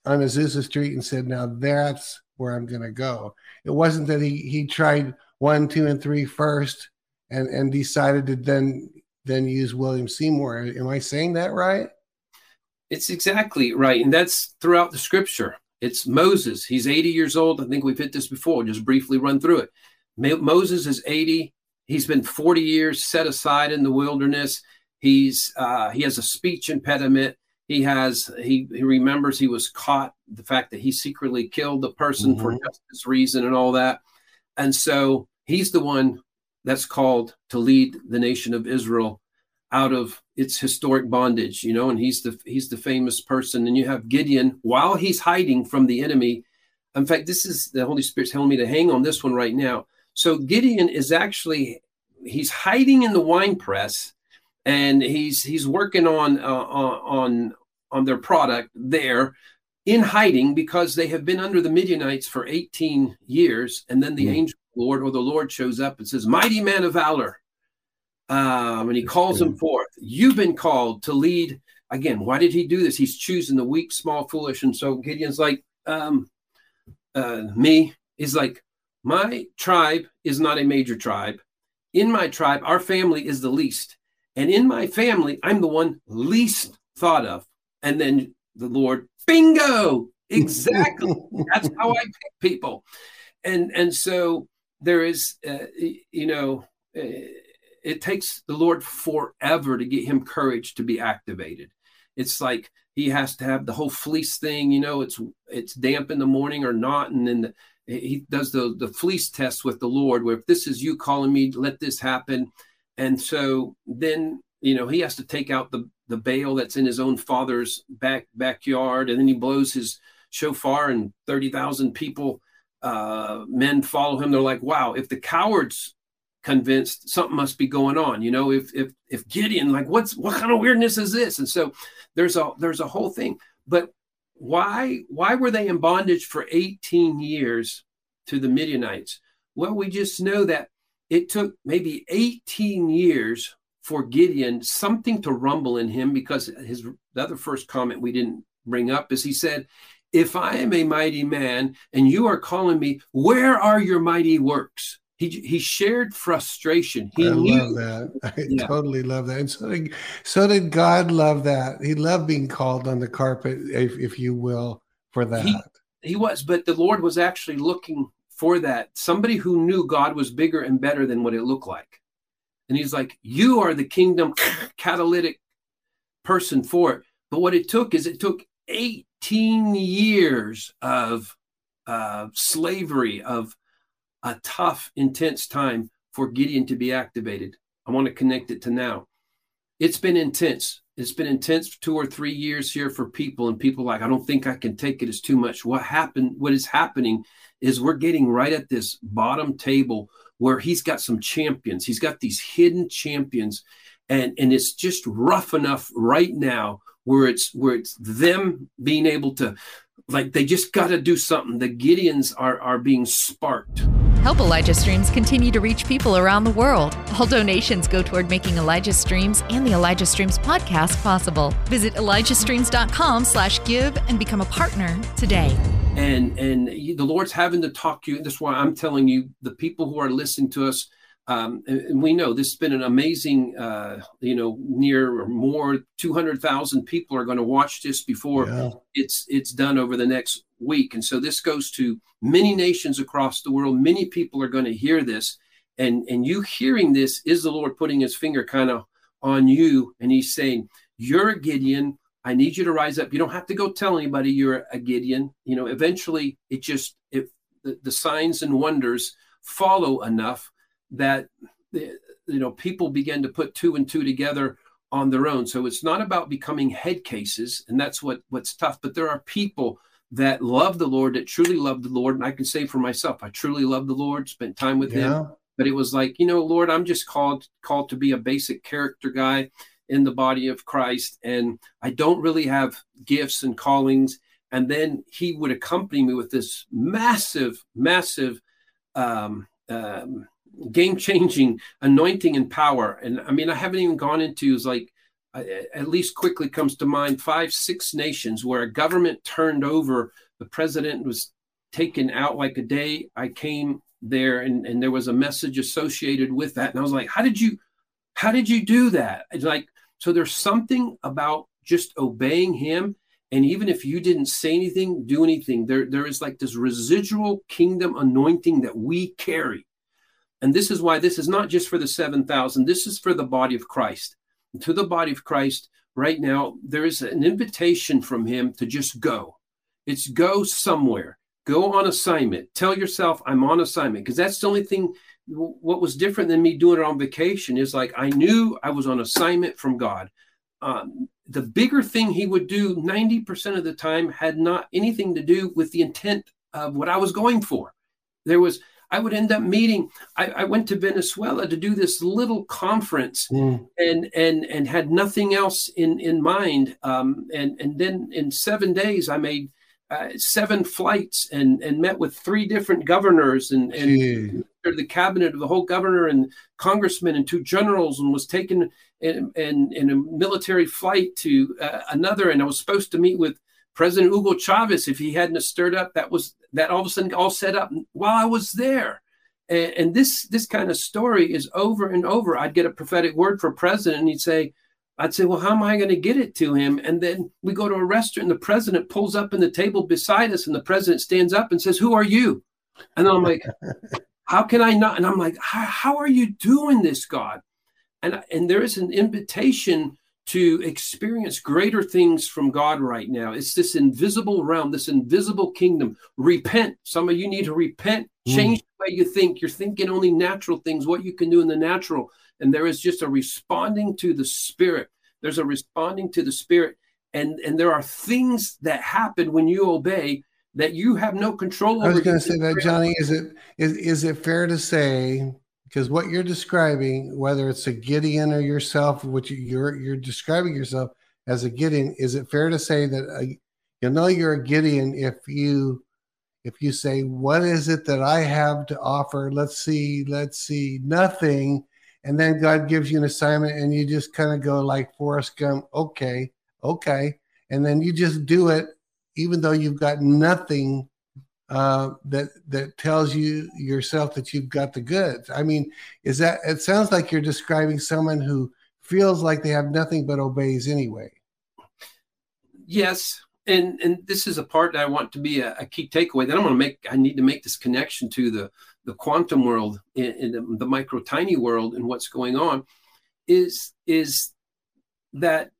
on Azusa Street and said, "Now that's where I'm going to go." It wasn't that he he tried one, two, and three first, and and decided to then then use William Seymour. Am I saying that right? It's exactly right, and that's throughout the Scripture. It's Moses. He's 80 years old. I think we've hit this before. Just briefly run through it. Moses is 80. He's been 40 years set aside in the wilderness. He's uh, he has a speech impediment he has he he remembers he was caught the fact that he secretly killed the person mm-hmm. for justice reason and all that and so he's the one that's called to lead the nation of israel out of its historic bondage you know and he's the he's the famous person and you have gideon while he's hiding from the enemy in fact this is the holy spirit's telling me to hang on this one right now so gideon is actually he's hiding in the wine press and he's he's working on uh, on on their product there in hiding because they have been under the Midianites for 18 years. And then the mm. angel Lord or the Lord shows up and says, Mighty man of valor. Um, and he calls him forth. You've been called to lead. Again, why did he do this? He's choosing the weak, small, foolish. And so Gideon's like, um, uh, me is like, my tribe is not a major tribe. In my tribe, our family is the least. And in my family, I'm the one least thought of. And then the Lord, bingo, exactly. That's how I pick people. And and so there is, uh, you know, uh, it takes the Lord forever to get him courage to be activated. It's like he has to have the whole fleece thing, you know, it's it's damp in the morning or not, and then the, he does the the fleece test with the Lord, where if this is you calling me, let this happen. And so then you know he has to take out the the Baal that's in his own father's back backyard, and then he blows his shofar, and thirty thousand people, uh, men follow him. They're like, "Wow! If the cowards convinced, something must be going on." You know, if if if Gideon, like, what's what kind of weirdness is this? And so there's a there's a whole thing. But why why were they in bondage for eighteen years to the Midianites? Well, we just know that it took maybe 18 years for Gideon something to rumble in him because his the other first comment we didn't bring up is he said, If I am a mighty man and you are calling me, where are your mighty works? He, he shared frustration. He I knew love that. I yeah. totally love that. And so did, so did God love that. He loved being called on the carpet, if, if you will, for that. He, he was, but the Lord was actually looking for that. Somebody who knew God was bigger and better than what it looked like. And he's like, You are the kingdom catalytic person for it. But what it took is it took 18 years of uh, slavery, of a tough, intense time for Gideon to be activated. I want to connect it to now. It's been intense. It's been intense two or three years here for people, and people like, I don't think I can take it. It's too much. What happened? What is happening is we're getting right at this bottom table where he's got some champions. He's got these hidden champions, and and it's just rough enough right now where it's where it's them being able to like they just got to do something. The Gideons are are being sparked. Help Elijah Streams continue to reach people around the world. All donations go toward making Elijah Streams and the Elijah Streams podcast possible. Visit ElijahStreams.com slash give and become a partner today. And and the Lord's having to talk to you. That's why I'm telling you, the people who are listening to us, um, and, and, we know this has been an amazing, uh, you know, near or more 200,000 people are going to watch this before yeah. it's it's done over the next week. And so this goes to many nations across the world. Many people are going to hear this. And, and you hearing this is the Lord putting his finger kind of on you. And he's saying, You're a Gideon. I need you to rise up. You don't have to go tell anybody you're a Gideon. You know, eventually it just, if the, the signs and wonders follow enough that, you know, people begin to put two and two together on their own. So it's not about becoming head cases. And that's what, what's tough. But there are people that love the Lord, that truly love the Lord. And I can say for myself, I truly love the Lord, spent time with yeah. him. But it was like, you know, Lord, I'm just called called to be a basic character guy in the body of Christ. And I don't really have gifts and callings. And then he would accompany me with this massive, massive um, um, game changing anointing and power. And I mean, I haven't even gone into like at least quickly comes to mind five, six nations where a government turned over. The president was taken out like a day. I came there and, and there was a message associated with that. And I was like, how did you, how did you do that? It's like, so there's something about just obeying him. And even if you didn't say anything, do anything, there, there is like this residual kingdom anointing that we carry. And this is why this is not just for the 7,000, this is for the body of Christ to the body of Christ right now, there is an invitation from him to just go. It's go somewhere, go on assignment. Tell yourself, I'm on assignment, because that's the only thing. What was different than me doing it on vacation is like I knew I was on assignment from God. Um, the bigger thing he would do 90% of the time had not anything to do with the intent of what I was going for. There was, I would end up meeting. I, I went to Venezuela to do this little conference, mm. and and and had nothing else in in mind. Um, and and then in seven days, I made uh, seven flights and and met with three different governors and and the cabinet of the whole governor and congressman and two generals and was taken in, in, in a military flight to uh, another and I was supposed to meet with President Hugo Chavez, if he hadn't stirred up, that was that all of a sudden all set up while I was there. And, and, this this kind of story is over and over. I'd get a prophetic word for president, and he'd say, I'd say, Well, how am I going to get it to him? And then we go to a restaurant, and the president pulls up in the table beside us, and the president stands up and says, Who are you? And I'm like, How can I not? And I'm like, How are you doing this, God? And, and there is an invitation to experience greater things from God right now. It's this invisible realm, this invisible kingdom. Repent. Some of you need to repent, mm. change mm. the way you think. You're thinking only natural things, what you can do in the natural. And there is just a responding to the spirit. There's a responding to the spirit. And, and there are things that happen when you obey that you have no control over. I was going to say that, Johnny. Is it is, is it fair to say because what you're describing, whether it's a Gideon or yourself, which you're you're describing yourself as a Gideon, is it fair to say that a, you know you're a Gideon if you if you say, "What is it that I have to offer?" Let's see, let's see, nothing, and then God gives you an assignment, and you just kind of go like Forrest Gump, "Okay, okay," and then you just do it, even though you've got nothing uh, that that tells you yourself that you've got the goods. I mean, is that it sounds like you're describing someone who feels like they have nothing but obeys anyway. Yes, and and this is a part that I want to be a, a key takeaway. That I'm going to make. I need to make this connection to the the quantum world in, the, the micro tiny world and what's going on. Is is that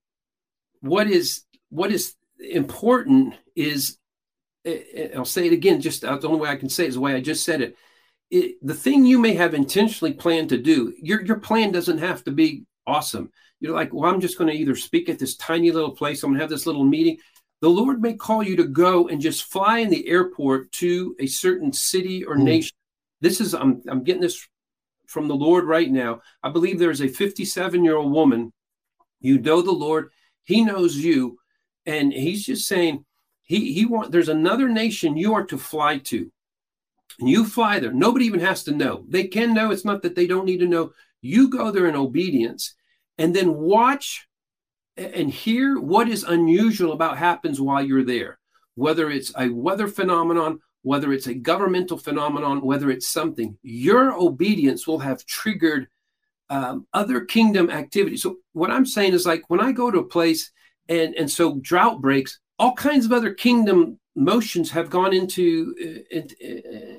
what is what is important is I'll say it again, just the only way I can say it is the way I just said it. it. The thing you may have intentionally planned to do, your, your plan doesn't have to be awesome. You're like, well, I'm just going to either speak at this tiny little place, I'm going to have this little meeting. The Lord may call you to go and just fly in the airport to a certain city or mm. nation. This is, I'm, I'm getting this from the Lord right now. I believe there's a 57 year old woman. You know the Lord, He knows you. And He's just saying, he he want there's another nation you are to fly to. and you fly there. Nobody even has to know. They can know. It's not that they don't need to know. You go there in obedience and then watch and hear what is unusual about happens while you're there. Whether it's a weather phenomenon, whether it's a governmental phenomenon, whether it's something, your obedience will have triggered um, other kingdom activity. So what I'm saying is like when I go to a place and and so drought breaks, all kinds of other kingdom motions have gone into, uh, uh,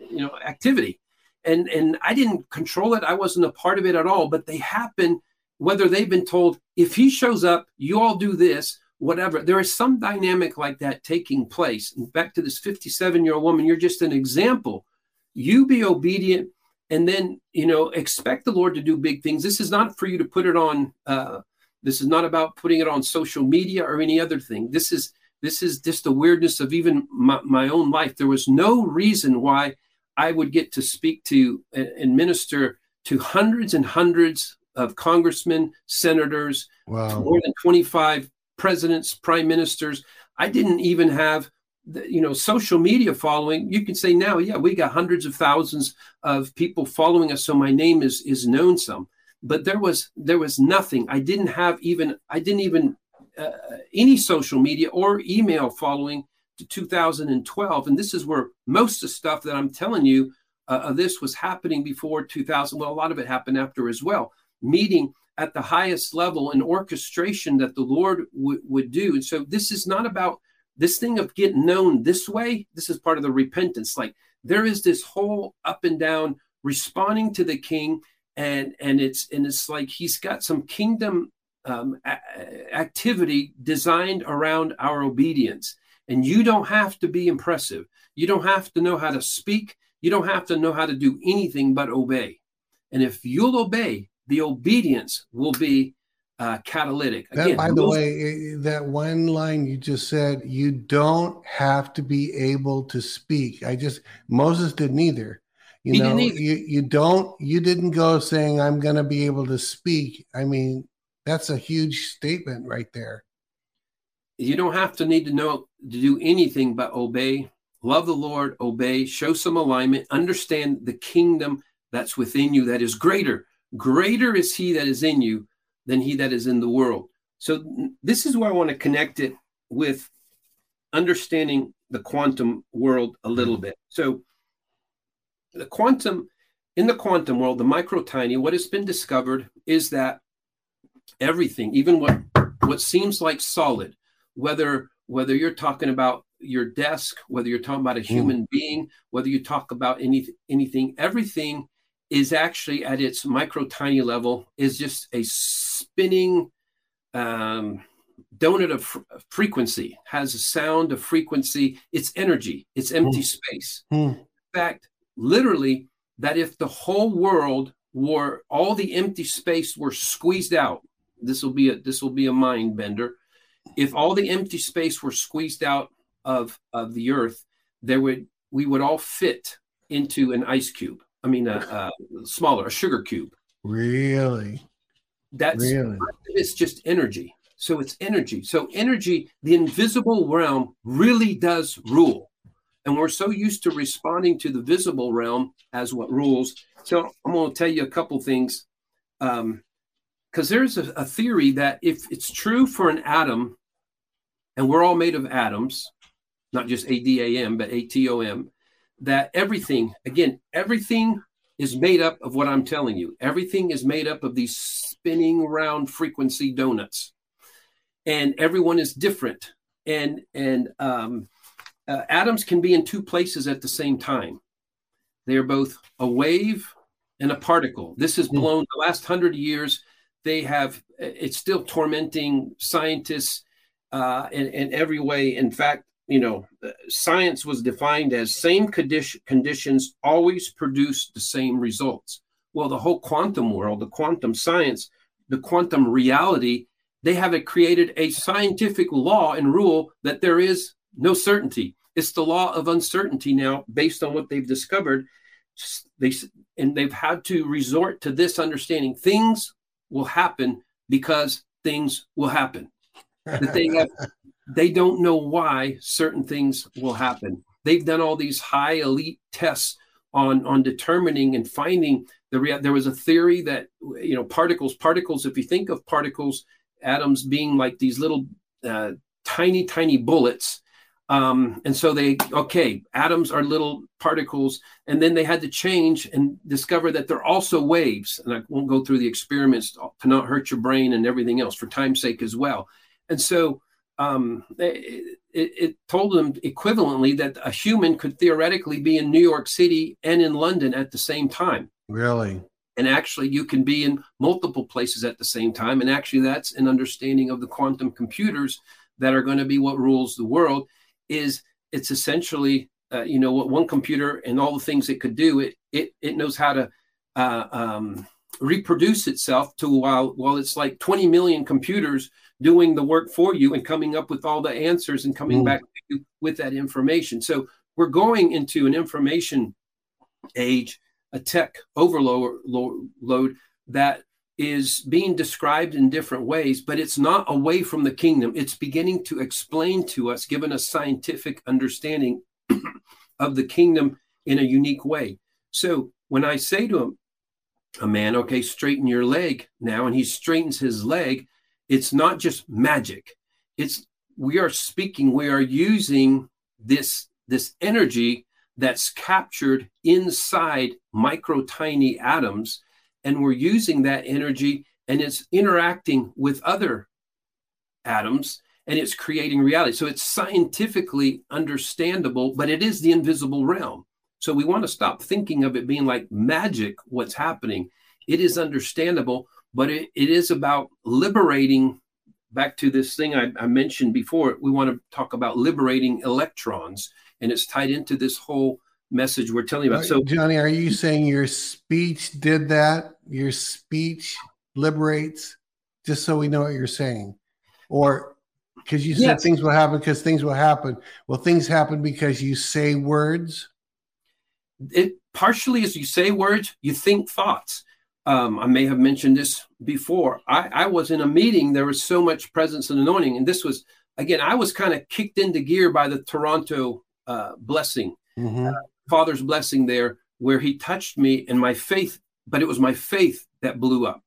you know activity, and and I didn't control it. I wasn't a part of it at all. But they happen whether they've been told if he shows up, you all do this. Whatever. There is some dynamic like that taking place. And back to this 57 year old woman, you're just an example. You be obedient and then you know expect the lord to do big things this is not for you to put it on uh, this is not about putting it on social media or any other thing this is this is just the weirdness of even my, my own life. There was no reason why i would get to speak to and minister to hundreds and hundreds of congressmen senators wow. more than 25 presidents prime ministers. I didn't even have you know social media following. You can say now yeah we got hundreds of thousands of people following us so my name is is known some. But there was there was nothing. I didn't have even i didn't even uh, any social media or email following to 2012 and this is where most of the stuff that i'm telling you uh, of this was happening before 2000 well a lot of it happened after as well. Meeting at the highest level and orchestration that the lord w- would do. And so this is not about this thing of getting known this way, this is part of the repentance. Like there is this whole up and down responding to the king, and and it's and it's like he's got some kingdom um, a- activity designed around our obedience. And you don't have to be impressive. You don't have to know how to speak. You don't have to know how to do anything but obey. And if you'll obey, the obedience will be uh, catalytic. Again, that, by the way, that one line you just said, you don't have to be able to speak. I just Moses didn't either. You he know, you you don't you didn't go saying I'm going to be able to speak. I mean, that's a huge statement right there. You don't have to need to know to do anything but obey, love the Lord, obey, show some alignment, understand the kingdom that's within you that is greater. Greater is he that is in you than he that is in the world. So this is where I want to connect it with understanding the quantum world a little bit. So the quantum in the quantum world, the micro tiny, what has been discovered is that everything, even what what seems like solid, whether whether you're talking about your desk, whether you're talking about a hmm. human mm. being, whether you talk about any, anything, everything is actually at its micro tiny level is just a spinning um, donut of fr- frequency has a sound of frequency it's energy it's empty mm. space mm. in fact literally that if the whole world were all the empty space were squeezed out this will be a this will be a mind bender if all the empty space were squeezed out of of the earth there would we would all fit into an ice cube I mean, a, a smaller, a sugar cube. Really? That's really? it's just energy. So it's energy. So energy, the invisible realm really does rule. And we're so used to responding to the visible realm as what rules. So I'm going to tell you a couple things. Um, Because there's a, a theory that if it's true for an atom, and we're all made of atoms, not just A D A M, but A T O M, that everything, again, everything is made up of what I'm telling you. Everything is made up of these spinning round frequency donuts, and everyone is different. And and um, uh, atoms can be in two places at the same time. They are both a wave and a particle. This has hmm. blown the last hundred years. They have it's still tormenting scientists uh, in, in every way. In fact, you know, science was defined as same condition, conditions always produce the same results. Well, the whole quantum world, the quantum science, the quantum reality, they have created a scientific law and rule that there is no certainty. It's the law of uncertainty now, based on what they've discovered. They and they've had to resort to this understanding: things will happen because things will happen. That they have they don't know why certain things will happen. They've done all these high elite tests on on determining and finding the rea- there was a theory that you know particles particles if you think of particles atoms being like these little uh, tiny tiny bullets um, and so they okay atoms are little particles and then they had to change and discover that they're also waves and i won't go through the experiments to not hurt your brain and everything else for time's sake as well and so um, it, it, told them equivalently that a human could theoretically be in New York City and in London at the same time. Really? And actually, you can be in multiple places at the same time. And actually, that's an understanding of the quantum computers that are going to be what rules the world. Is it's essentially, uh, you know, what one computer and all the things it could do. It it it knows how to uh, um, reproduce itself to while while it's like 20 million computers doing the work for you and coming up with all the answers and coming mm. back with that information. So we're going into an information age, a tech overload load that is being described in different ways, but it's not away from the kingdom. It's beginning to explain to us, given a scientific understanding of the kingdom in a unique way. So when I say to him, a man, okay, straighten your leg now, and he straightens his leg, it's not just magic. It's we are speaking, we are using this this energy that's captured inside micro tiny atoms and we're using that energy and it's interacting with other atoms and it's creating reality. So it's scientifically understandable, but it is the invisible realm. So we want to stop thinking of it being like magic, what's happening. It is understandable, but it, it is about liberating back to this thing I, I, mentioned before we want to talk about liberating electrons and it's tied into this whole message we're telling you about so johnny are you saying your speech did that your speech liberates just so we know what you're saying or because you said yes. things will happen because things will happen well things happen because you say words it partially as you say words you think thoughts um, I may have mentioned this before. I, I, was in a meeting. There was so much presence and anointing, and this was again. I was kind of kicked into gear by the Toronto uh, blessing, mm-hmm. uh, Father's blessing there, where He touched me and my faith. But it was my faith that blew up.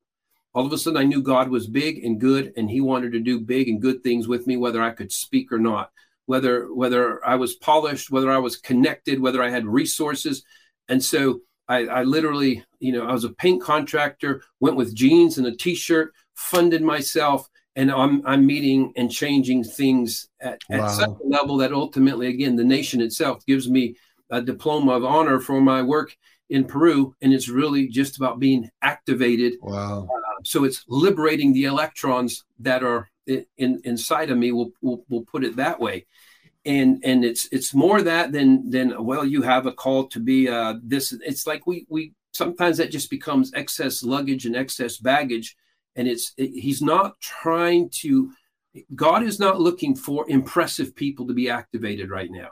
All of a sudden, I knew God was big and good, and He wanted to do big and good things with me, whether I could speak or not, whether whether I was polished, whether I was connected, whether I had resources, and so I, I literally, you know, I was a paint contractor, went with jeans and a t-shirt, funded myself, and I'm I'm meeting and changing things at, wow. at such a level that ultimately, again, the nation itself gives me a diploma of honor for my work in Peru, and it's really just about being activated. Wow! Uh, so it's liberating the electrons that are in, in, inside of me. We'll, we'll we'll put it that way and and it's it's more that than than well you have a call to be uh this it's like we we sometimes that just becomes excess luggage and excess baggage and it's it, he's not trying to god is not looking for impressive people to be activated right now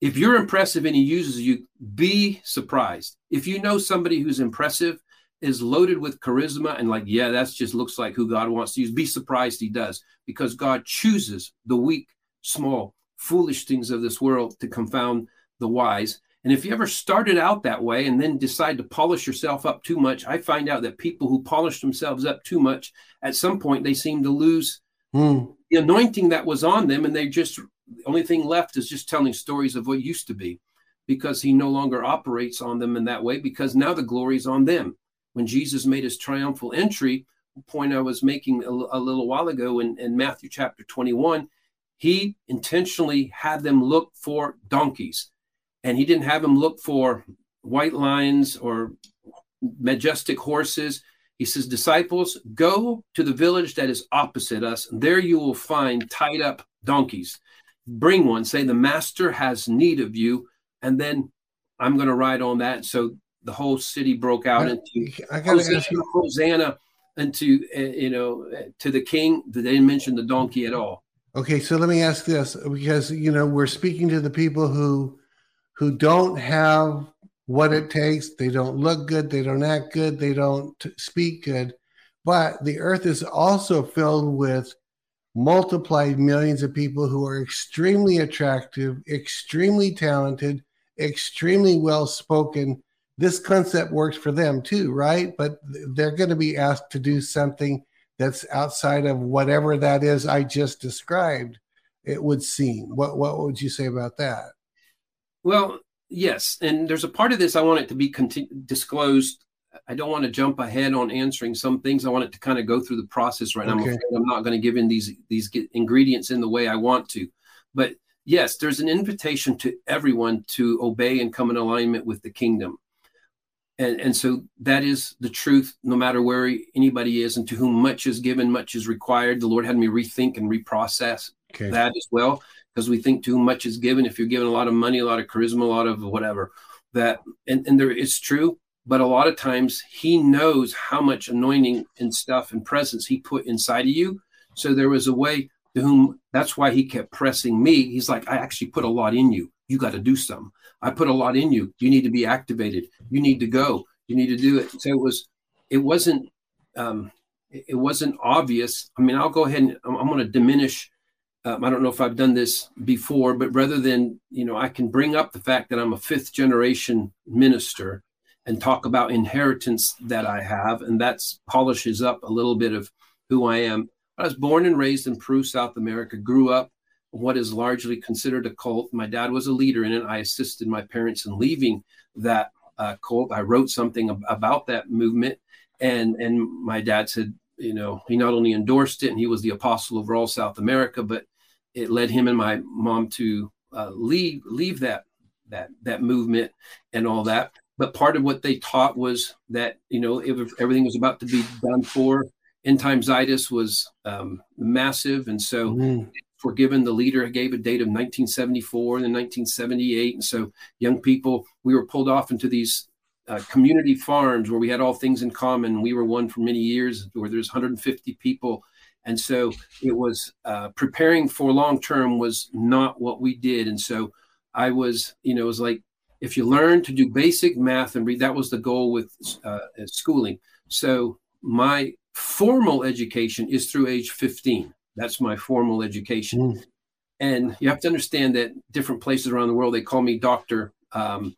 if you're impressive and he uses you be surprised if you know somebody who's impressive is loaded with charisma and like yeah that's just looks like who god wants to use be surprised he does because god chooses the weak small foolish things of this world to confound the wise. And if you ever started out that way and then decide to polish yourself up too much, I find out that people who polish themselves up too much, at some point they seem to lose mm. the anointing that was on them. And they just, the only thing left is just telling stories of what used to be because he no longer operates on them in that way because now the glory is on them. When Jesus made his triumphal entry, point I was making a, a little while ago in, in Matthew chapter 21, he intentionally had them look for donkeys and he didn't have them look for white lions or majestic horses. He says disciples go to the village that is opposite us. There you will find tied up donkeys bring one say the master has need of you and then i'm going to ride on that. So the whole city broke out into I Hosanna, Hosanna into uh, you know uh, to the king. They didn't mention the donkey at all. Okay, so let me ask this because you know we're speaking to the people who who don't have what it takes. They don't look good, they don't act good, they don't speak good. But the earth is also filled with multiplied millions of people who are extremely attractive, extremely talented, extremely well spoken. This concept works for them too, right? But they're going to be asked to do something that's outside of whatever that is I just described. It would seem. What what would you say about that? Well, yes, and there's a part of this I want it to be disclosed. I don't want to jump ahead on answering some things. I want it to kind of go through the process right okay. now. I'm, I'm not going to give in these these ingredients in the way I want to, but yes, there's an invitation to everyone to obey and come in alignment with the kingdom. And, and so that is the truth, no matter where anybody is, and to whom much is given, much is required. The Lord had me rethink and reprocess okay. that as well because we think too much is given. If you're given a lot of money, a lot of charisma, a lot of whatever, that and, and there it's true, but a lot of times he knows how much anointing and stuff and presence he put inside of you. So there was a way to whom that's why he kept pressing me. He's like, I actually put a lot in you. You got to do something. I put a lot in you. You need to be activated. You need to go. You need to do it. So it was, it wasn't, um, it wasn't obvious. I mean, I'll go ahead and I'm, I'm going to diminish um, I don't know if I've done this before, but rather than, you know, I can bring up the fact that I'm a fifth generation minister and talk about inheritance that I have, and that polishes up a little bit of who I am. I was born and raised in Peru, South America, grew up what is largely considered a cult. My dad was a leader in it. I assisted my parents in leaving that uh, cult. I wrote something ab- about that movement, and and my dad said, you know, he not only endorsed it and he was the apostle over all South America, but it led him and my mom to uh, leave leave that that that movement and all that. But part of what they taught was that you know if everything was about to be done for, end timesitis was um, massive, and so. Mm. Forgiven, the leader gave a date of 1974 and then 1978. And so, young people, we were pulled off into these uh, community farms where we had all things in common. We were one for many years where there's 150 people. And so it was uh, preparing for long term was not what we did. And so I was, you know, it was like if you learn to do basic math and read, that was the goal with uh, schooling. So my formal education is through age 15. That's my formal education. Mm. And you have to understand that different places around the world, they call me Dr. Um,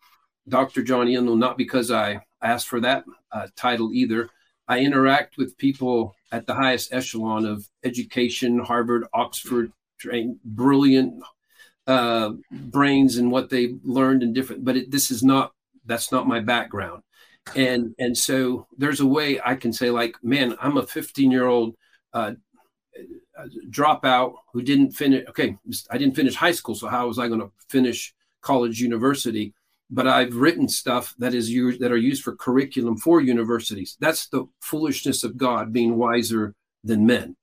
Dr. John Ian, not because I asked for that uh, title either. I interact with people at the highest echelon of education, Harvard, Oxford, brilliant uh, brains and what they learned and different. But it, this is not that's not my background, and and so there's a way I can say like, man, I'm a 15 year old uh, dropout who didn't finish. Okay, I didn't finish high school, so how was I going to finish college, university? but I've written stuff that is used that are used for curriculum for universities. That's the foolishness of God being wiser than men.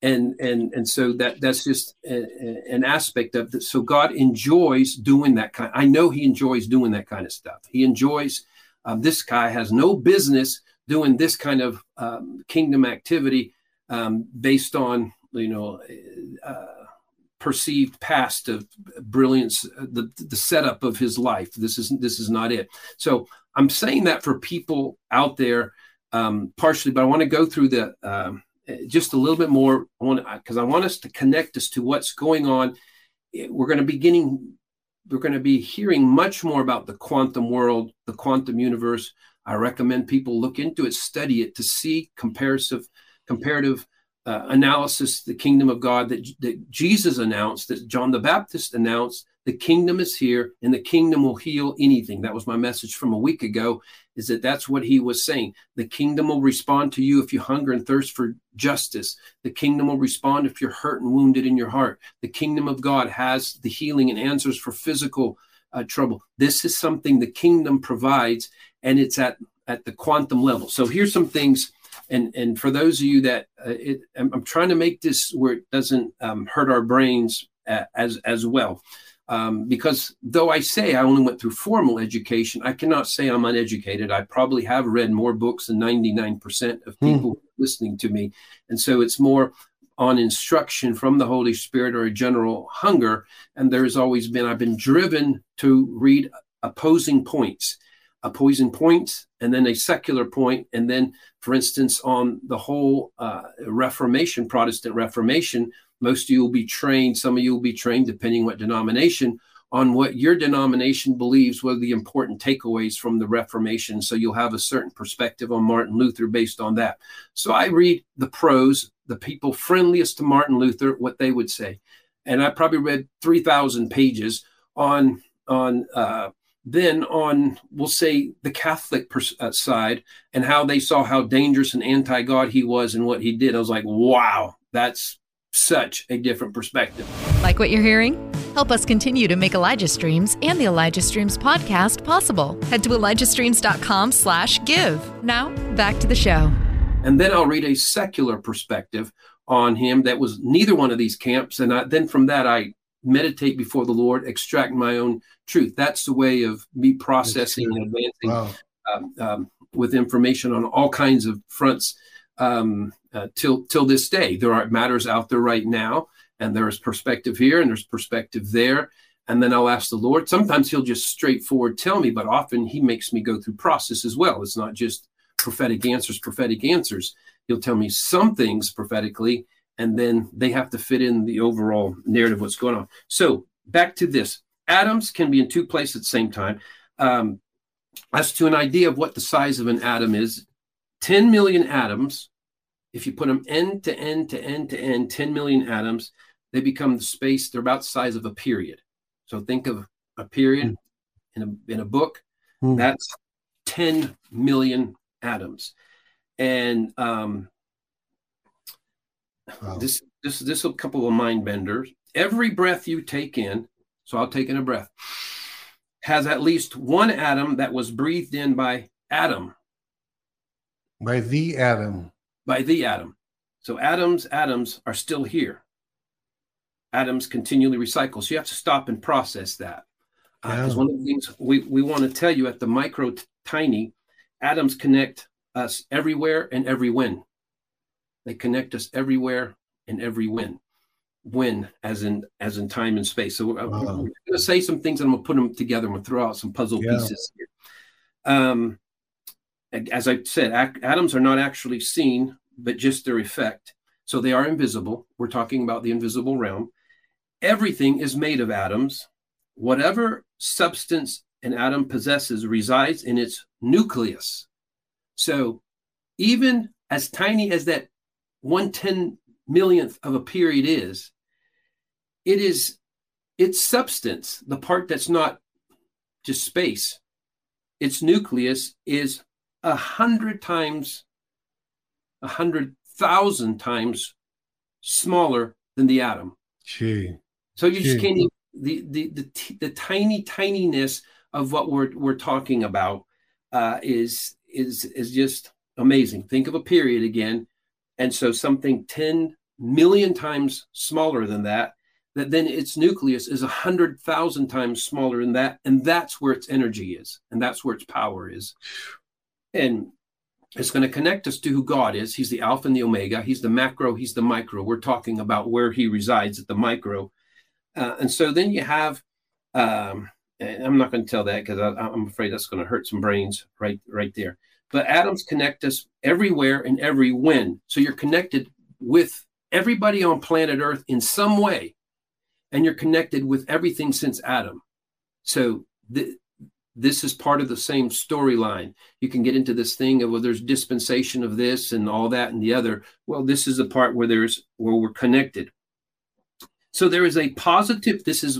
And and and so that that's just a, a, an aspect of that. So God enjoys doing that kind. I know He enjoys doing that kind of stuff. He enjoys. Um, this guy has no business doing this kind of um, kingdom activity um, based on you know uh, perceived past of brilliance, the the setup of his life. This is this is not it. So I'm saying that for people out there, um, partially, but I want to go through the um, just a little bit more. Want because I want us to connect us to what's going on. We're going to be beginning. We're going to be hearing much more about the quantum world, the quantum universe. I recommend people look into it, study it to see comparative comparative uh, analysis, the kingdom of God that, that Jesus announced, that John the Baptist announced, the kingdom is here and the kingdom will heal anything. That was my message from a week ago, is that that's what he was saying. The kingdom will respond to you if you hunger and thirst for justice. The kingdom will respond if you're hurt and wounded in your heart. The kingdom of God has the healing and answers for physical uh, trouble. This is something the kingdom provides, and it's at, at the quantum level. So here's some things and and for those of you that uh, it, I'm, I'm, trying to make this where it doesn't um, hurt our brains uh, as as well um, because though I say I only went through formal education, I cannot say I'm uneducated. I probably have read more books than 99% of hmm. people listening to me. And so it's more on instruction from the Holy Spirit or a general hunger. And there's always been, I've been driven to read opposing points opposing points and then a secular point and then for instance on the whole uh, reformation protestant reformation most of you will be trained some of you will be trained depending what denomination on what your denomination believes were the important takeaways from the Reformation. So you'll have a certain perspective on Martin Luther based on that. So I read the pros, the people friendliest to Martin Luther, what they would say. And I probably read 3,000 pages on, on, uh, then on we'll say the catholic pers- uh, side and how they saw how dangerous and anti-god he was and what he did i was like wow that's such a different perspective Like what you're hearing? Help us continue to make Elijah Streams and the Elijah Streams podcast possible. Head to ElijahStreams.com slash give. Now, back to the show. and then i'll read a secular perspective on him that was neither one of these camps and I, then from that i meditate before the lord extract my own truth that's the way of me processing and advancing Wow. um, um, with information on all kinds of fronts um, uh, till till this day. There are matters out there right now, and there is perspective here and there's perspective there. And then I'll ask the Lord. Sometimes He'll just straightforward tell me, but often He makes me go through process as well. It's not just prophetic answers, prophetic answers. He'll tell me some things prophetically, and then they have to fit in the overall narrative what's going on. So back to this: atoms can be in two places at the same time. Um, as to an idea of what the size of an atom is 10 million atoms if you put them end to end to end to end 10 million atoms they become the space they're about the size of a period. So think of a period in a, in a book Hmm. that's 10 million atoms. And um, Wow. this this this a couple of mind benders. Every breath you take in so i'll take in a breath has at least one atom that was breathed in by Adam, By the Adam. by the atom. So atoms, atoms are still here. Atoms continually recycle. So you have to stop and process that. Because Yeah. one of the things we, we want to tell you at the micro t- tiny, atoms connect us everywhere and every when. They connect us everywhere and every when. When, as in as in time and space. So we're, Wow. we're going to say some things and I'm going to put them together. I'm going to throw out some puzzle Yeah. pieces here. Um, as I said, atoms are not actually seen, but just their effect. So they are invisible. We're talking about the invisible realm. Everything is made of atoms. Whatever substance an atom possesses resides in its nucleus. So even as tiny as that one ten millionth of a period is, it is its substance, the part that's not just space, its nucleus is a hundred times, a hundred thousand times smaller than the atom. Gee. So you just Gee. can't even, the the the, t- the tiny tininess of what we're we're talking about uh, is is is just amazing. Think of a period again, and so something ten million times smaller than that. That then its nucleus is a hundred thousand times smaller than that, and that's where its energy is, and that's where its power is, and it's going to connect us to who God is. He's the Alpha and the Omega. He's the macro. He's the micro. We're talking about where He resides at the micro. Uh, and so then you have, um, I'm not going to tell that because I'm afraid that's going to hurt some brains right right there. But atoms connect us everywhere and every when. So you're connected with everybody on planet Earth in some way, and you're connected with everything since Adam. So th- this is part of the same storyline. You can get into this thing of well, there's dispensation of this and all that and the other. Well, this is the part where there's where we're connected. So there is a positive, this is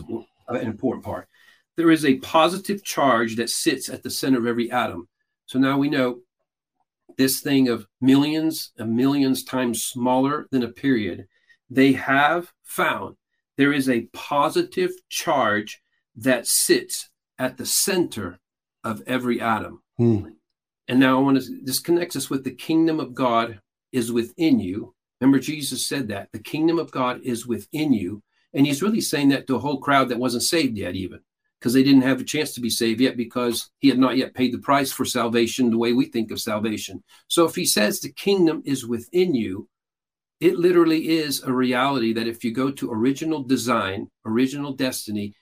an important part. There is a positive charge that sits at the center of every atom. So now we know this thing of millions and millions times smaller than a period. They have found there is a positive charge that sits at the center of every atom. Hmm. And now I want to, this connects us with the kingdom of God is within you. Remember, Jesus said that the kingdom of God is within you. And he's really saying that to a whole crowd that wasn't saved yet, even because they didn't have a chance to be saved yet because he had not yet paid the price for salvation the way we think of salvation. So if he says the kingdom is within you, it literally is a reality that if you go to original design, original destiny,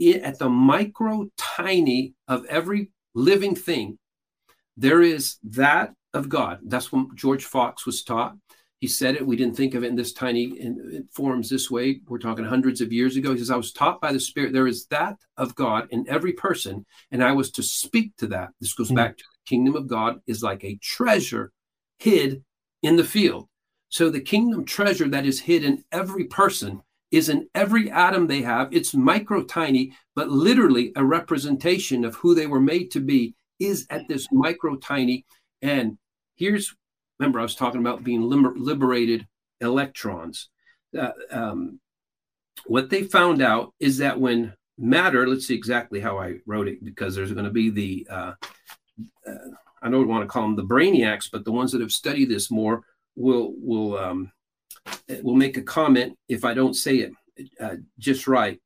at the micro tiny of every living thing, there is that of God. That's what George Fox was taught. He said it. We didn't think of it in this tiny in, forms this way. We're talking hundreds of years ago. He says, I was taught by the Spirit. There is that of God in every person, and I was to speak to that. This goes mm-hmm. back to the kingdom of God is like a treasure hid in the field. So the kingdom treasure that is hid in every person is in every atom they have. It's micro tiny, but literally a representation of who they were made to be is at this micro tiny. And here's, remember, I was talking about being liber- liberated electrons. Uh, um, what they found out is that when matter, let's see exactly how I wrote it because there's going to be the, uh, uh, I don't want to call them the brainiacs, but the ones that have studied this more will will um, will make a comment if I don't say it uh, just right.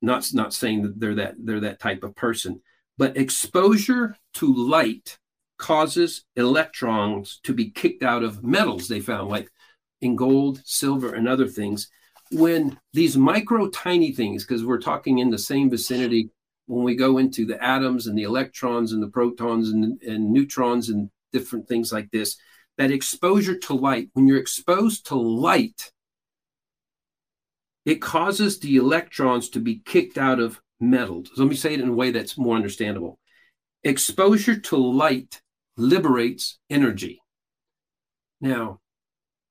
Not not saying that they're that they're that type of person, but exposure to light causes electrons to be kicked out of metals. They found like in gold, silver, and other things. When these micro tiny things, because we're talking in the same vicinity, when we go into the atoms and the electrons and the protons and, and neutrons and different things like this, that exposure to light, when you're exposed to light, it causes the electrons to be kicked out of metals. let me say it in a way that's more understandable. Exposure to light liberates energy. Now,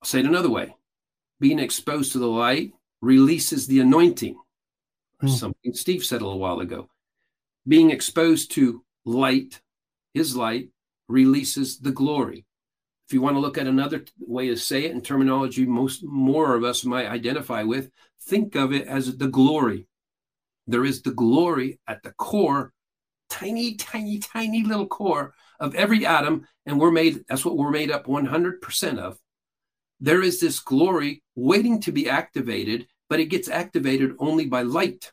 I'll say it another way. Being exposed to the light releases the anointing. Mm. Something Steve said a little while ago. Being exposed to light, his light, releases the glory. If you want to look at another way to say it in terminology most more of us might identify with, think of it as the glory. There is the glory at the core, tiny, tiny, tiny little core of every atom, and we're made, that's what we're made up 100% of. There is this glory waiting to be activated, but it gets activated only by light.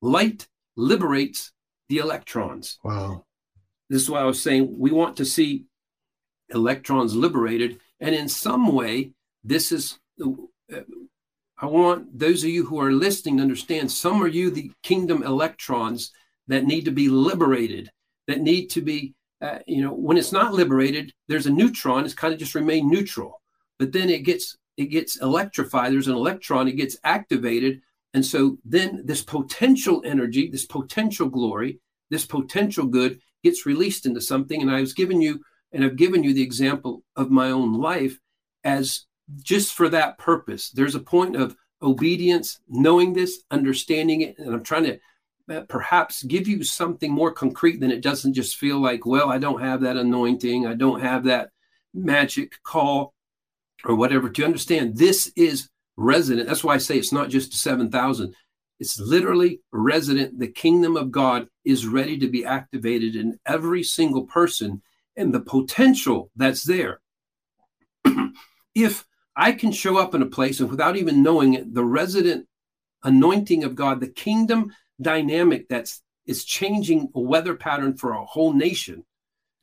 Light liberates the electrons. Wow. This is why I was saying we want to see electrons liberated. And in some way, this is, I want those of you who are listening to understand some are you the kingdom electrons that need to be liberated, that need to be, uh, you know, when it's not liberated, there's a neutron, it's kind of just remain neutral. But then it gets, it gets electrified. There's an electron, it gets activated. And so then this potential energy, this potential glory, this potential good gets released into something. And I was giving you and I've given you the example of my own life as just for that purpose. There's a point of obedience, knowing this, understanding it, and I'm trying to uh, perhaps give you something more concrete than it doesn't just feel like, well, I don't have that anointing, I don't have that magic call or whatever. To understand this is resident. That's why I say it's not just 7,000. It's literally resident. The kingdom of God is ready to be activated in every single person and the potential that's there. if I can show up in a place and without even knowing it, the resident anointing of God, the kingdom dynamic that's is changing a weather pattern for a whole nation.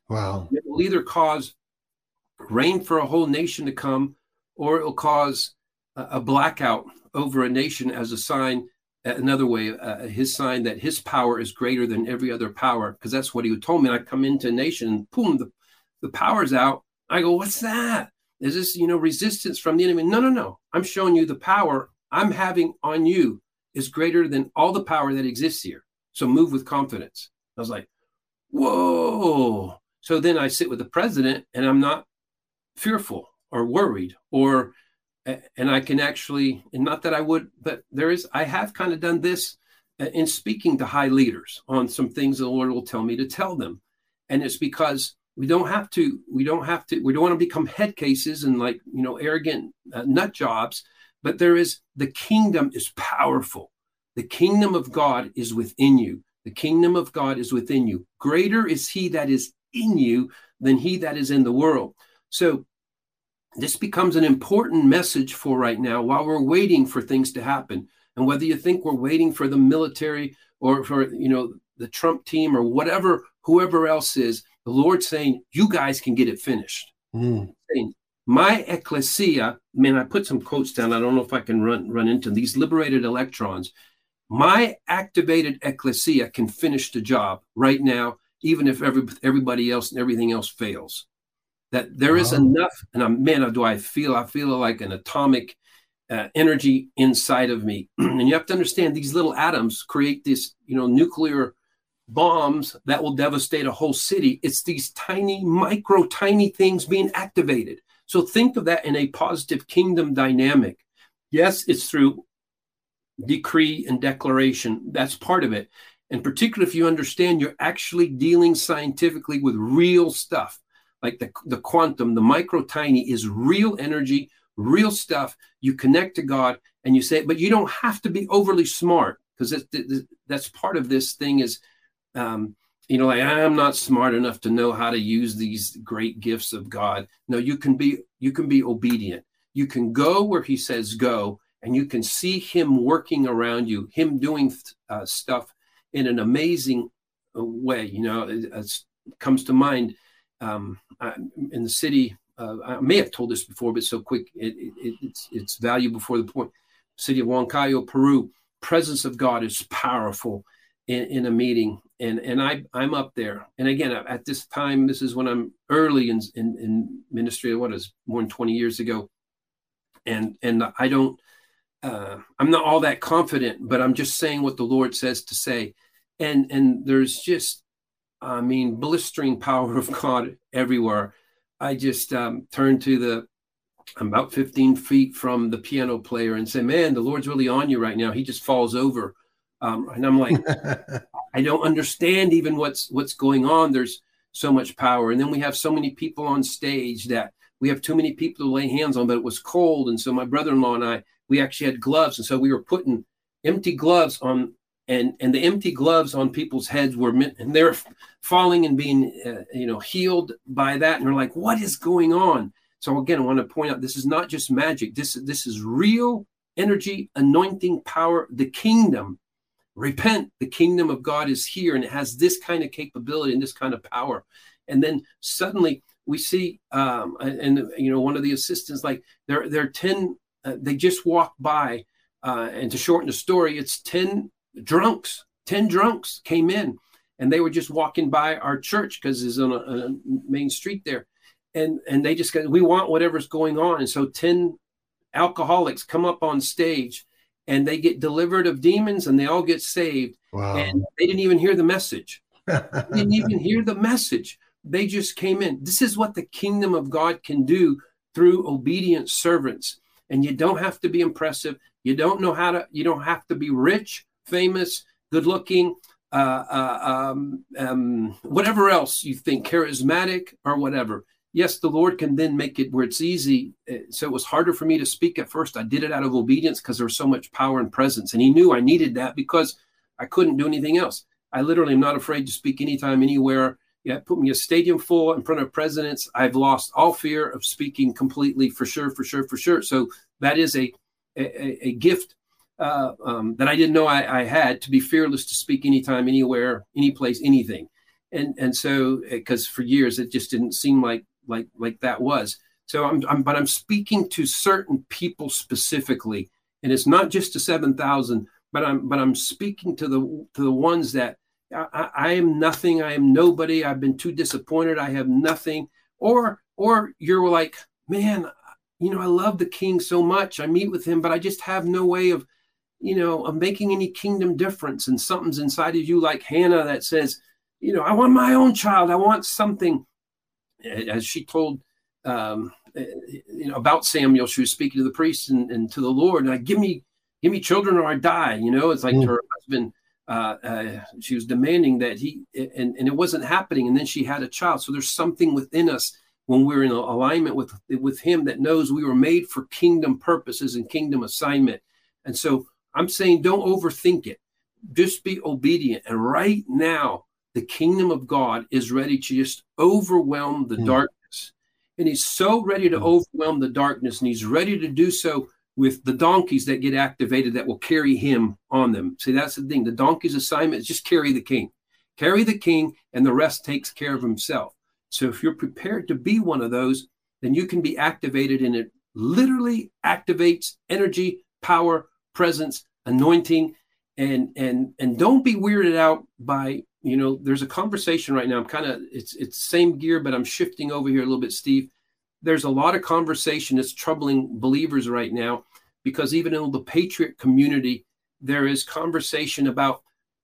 Wow. It will either cause rain for a whole nation to come, or it will cause a blackout over a nation as a sign another way, uh, his sign that his power is greater than every other power, because that's what he told me. I come into a nation and boom, the, the power's out. I go, what's that? Is this, you know, resistance from the enemy? No, no, no. I'm showing you the power I'm having on you is greater than all the power that exists here. So move with confidence. I was like, whoa. So then I sit with the president and I'm not fearful or worried or and I can actually, and not that I would, but there is, I have kind of done this uh, in speaking to high leaders on some things the Lord will tell me to tell them. And it's because we don't have to, we don't have to, we don't want to become head cases and like, you know, arrogant uh, nut jobs, but there is, the kingdom is powerful. The kingdom of God is within you. The kingdom of God is within you. Greater is he that is in you than he that is in the world. So this becomes an important message for right now while we're waiting for things to happen. And whether you think we're waiting for the military or for, you know, the Trump team or whatever, whoever else is, the Lord's saying, you guys can get it finished. Mm. Saying, my ecclesia, man, I put some quotes down. I don't know if I can run run into these liberated electrons. My activated ecclesia can finish the job right now, even if every, everybody else and everything else fails. That there is Wow. enough. And I'm, man, do I feel? I feel like an atomic uh, energy inside of me. and you have to understand these little atoms create this, you know, nuclear bombs that will devastate a whole city. It's these tiny, micro, tiny things being activated. So think of that in a positive kingdom dynamic. Yes, it's through decree and declaration. That's part of it. And particularly if you understand you're actually dealing scientifically with real stuff, like the, the quantum, the micro tiny is real energy, real stuff. You connect to God and you say, but you don't have to be overly smart because that's, part of this thing is, um, you know, like I'm not smart enough to know how to use these great gifts of God. No, you can be, you can be obedient. You can go where he says go and you can see him working around you, him doing uh, stuff in an amazing uh, way. You know, it, it comes to mind um, I, in the city. Uh, I may have told this before, but so quick, it, it, it's it's value before the point. City of Huancayo, Peru. Presence of God is powerful in, in a meeting, and and I I'm up there. And again, at this time, this is when I'm early in in, in ministry. What is more than 20 years ago, and and I don't uh, I'm not all that confident, but I'm just saying what the Lord says to say. And and there's just, I mean, blistering power of God everywhere. I just um, turn to the, I'm about 15 feet from the piano player and say, man, the Lord's really on you right now. He just falls over. Um, and I'm like, I don't understand even what's what's going on. There's so much power. And then we have so many people on stage that we have too many people to lay hands on, but it was cold. And so my brother-in-law and I, we actually had gloves. And so we were putting empty gloves on and, and the empty gloves on people's heads were meant, and they're falling and being, uh, you know, healed by that. And they're like, what is going on? So again, I want to point out, this is not just magic. This, this is real energy, anointing power, the kingdom. Repent, the kingdom of God is here and it has this kind of capability and this kind of power. And then suddenly we see, um, and, you know, one of the assistants, like there are 10 uh, they just walked by. Uh, and to shorten the story, it's 10 drunks, 10 drunks came in and they were just walking by our church because it's on a, a, main street there. And, and they just got, we want whatever's going on. And so 10 alcoholics come up on stage and they get delivered of demons and they all get saved. Wow. And they didn't even hear the message. they didn't even hear the message. They just came in. This is what the kingdom of God can do through obedient servants and you don't have to be impressive you don't know how to you don't have to be rich famous good looking uh, uh, um, um, whatever else you think charismatic or whatever. Yes the lord can then make it where it's easy. So it was harder for me to speak at first. I did it out of obedience because there was so much power and presence and he knew i needed that because i couldn't do anything else. I literally am not afraid to speak anytime anywhere. Yeah, put me a stadium full in front of presidents. I've lost all fear of speaking completely for sure, for sure, for sure. So that is a a, a gift uh, um, that I didn't know I, I, had to be fearless to speak anytime, anywhere, any place, anything. And and so because for years it just didn't seem like like like that was. So I'm, I'm but I'm speaking to certain people specifically, and it's not just to seven thousand, but I'm but I'm speaking to the to the ones that I, I, am nothing. I am nobody. I've been too disappointed. I have nothing. Or, or you're like, man, you know, I love the king so much. I meet with him, but I just have no way of, you know, of making any kingdom difference. And something's inside of you, like Hannah, that says, you know, I want my own child. I want something. As she told, um, you know, about Samuel, she was speaking to the priest and, and to the Lord, like, give me, give me children or I die. You know, it's like mm. her husband uh, uh, she was demanding that he and, and it wasn't happening and then she had a child so there's something within us when we're in alignment with with him that knows we were made for kingdom purposes and kingdom assignment and so i'm saying don't overthink it just be obedient and right now the kingdom of god is ready to just overwhelm the mm. darkness and he's so ready to mm. overwhelm the darkness and he's ready to do so with the donkeys that get activated that will carry him on them. See, that's the thing. The donkey's assignment is just carry the king, carry the king, and the rest takes care of himself. So if you're prepared to be one of those, then you can be activated, and it literally activates energy, power, presence, anointing, and and and don't be weirded out by you know, there's a conversation right now. I'm kind of it's it's same gear, but I'm shifting over here a little bit, Steve. There's a lot of conversation that's troubling believers right now because even in the patriot community, there is conversation about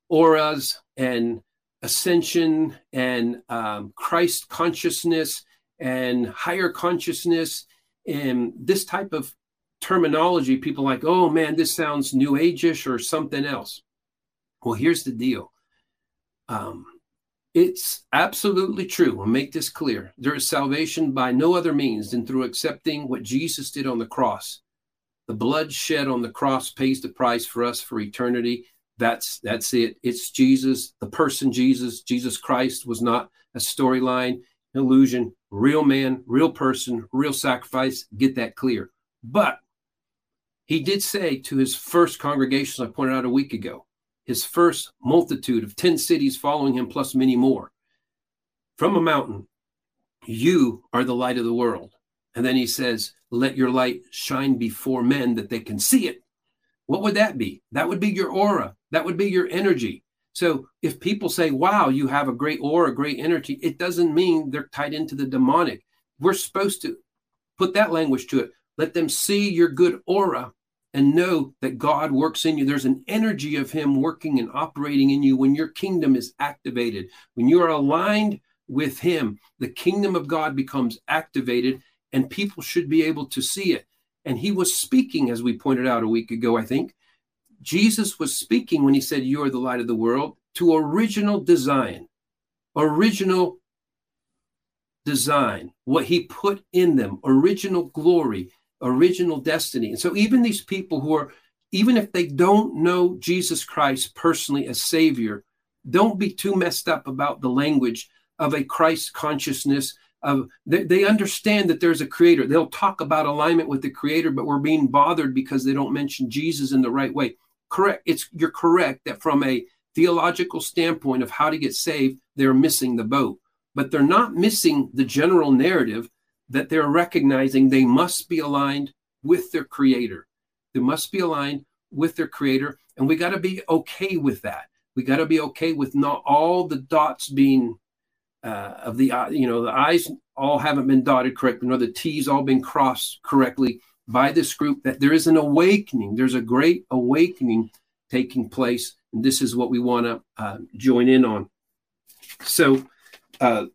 auras and ascension and um, Christ consciousness and higher consciousness and this type of terminology. People like, oh man, this sounds new ageish or something else. Well, here's the deal. Um, it's absolutely true. I'll make this clear. There is salvation by no other means than through accepting what Jesus did on the cross. The blood shed on the cross pays the price for us for eternity. That's that's it. It's Jesus, the person Jesus, Jesus Christ was not a storyline, illusion, real man, real person, real sacrifice. Get that clear. But he did say to his first congregation, I pointed out a week ago, his first multitude of 10 cities following him, plus many more, from a mountain, you are the light of the world. And then he says, Let your light shine before men that they can see it. What would that be? That would be your aura. That would be your energy. So if people say, Wow, you have a great aura, great energy, it doesn't mean they're tied into the demonic. We're supposed to put that language to it. Let them see your good aura and know that God works in you. There's an energy of Him working and operating in you when your kingdom is activated. When you are aligned with Him, the kingdom of God becomes activated, and people should be able to see it. And He was speaking, as we pointed out a week ago, I think. Jesus was speaking when He said, You are the light of the world, to original design, original design, what He put in them, original glory original destiny. And so, even these people who are, even if they don't know Jesus Christ personally as Savior, don't be too messed up about the language of a Christ consciousness. Of they, they understand that there's a creator. They'll talk about alignment with the creator, but we're being bothered because they don't mention Jesus in the right way. Correct. It's you're correct that from a theological standpoint of how to get saved, they're missing the boat. But they're not missing the general narrative that they're recognizing they must be aligned with their creator. They must be aligned with their creator. And we got to be okay with that. We got to be okay with not all the dots being uh, of the, uh, you know, the I's all haven't been dotted correctly, nor the T's all been crossed correctly by this group, that there is an awakening. There's a great awakening taking place. And this is what we want to uh, join in on. So, uh,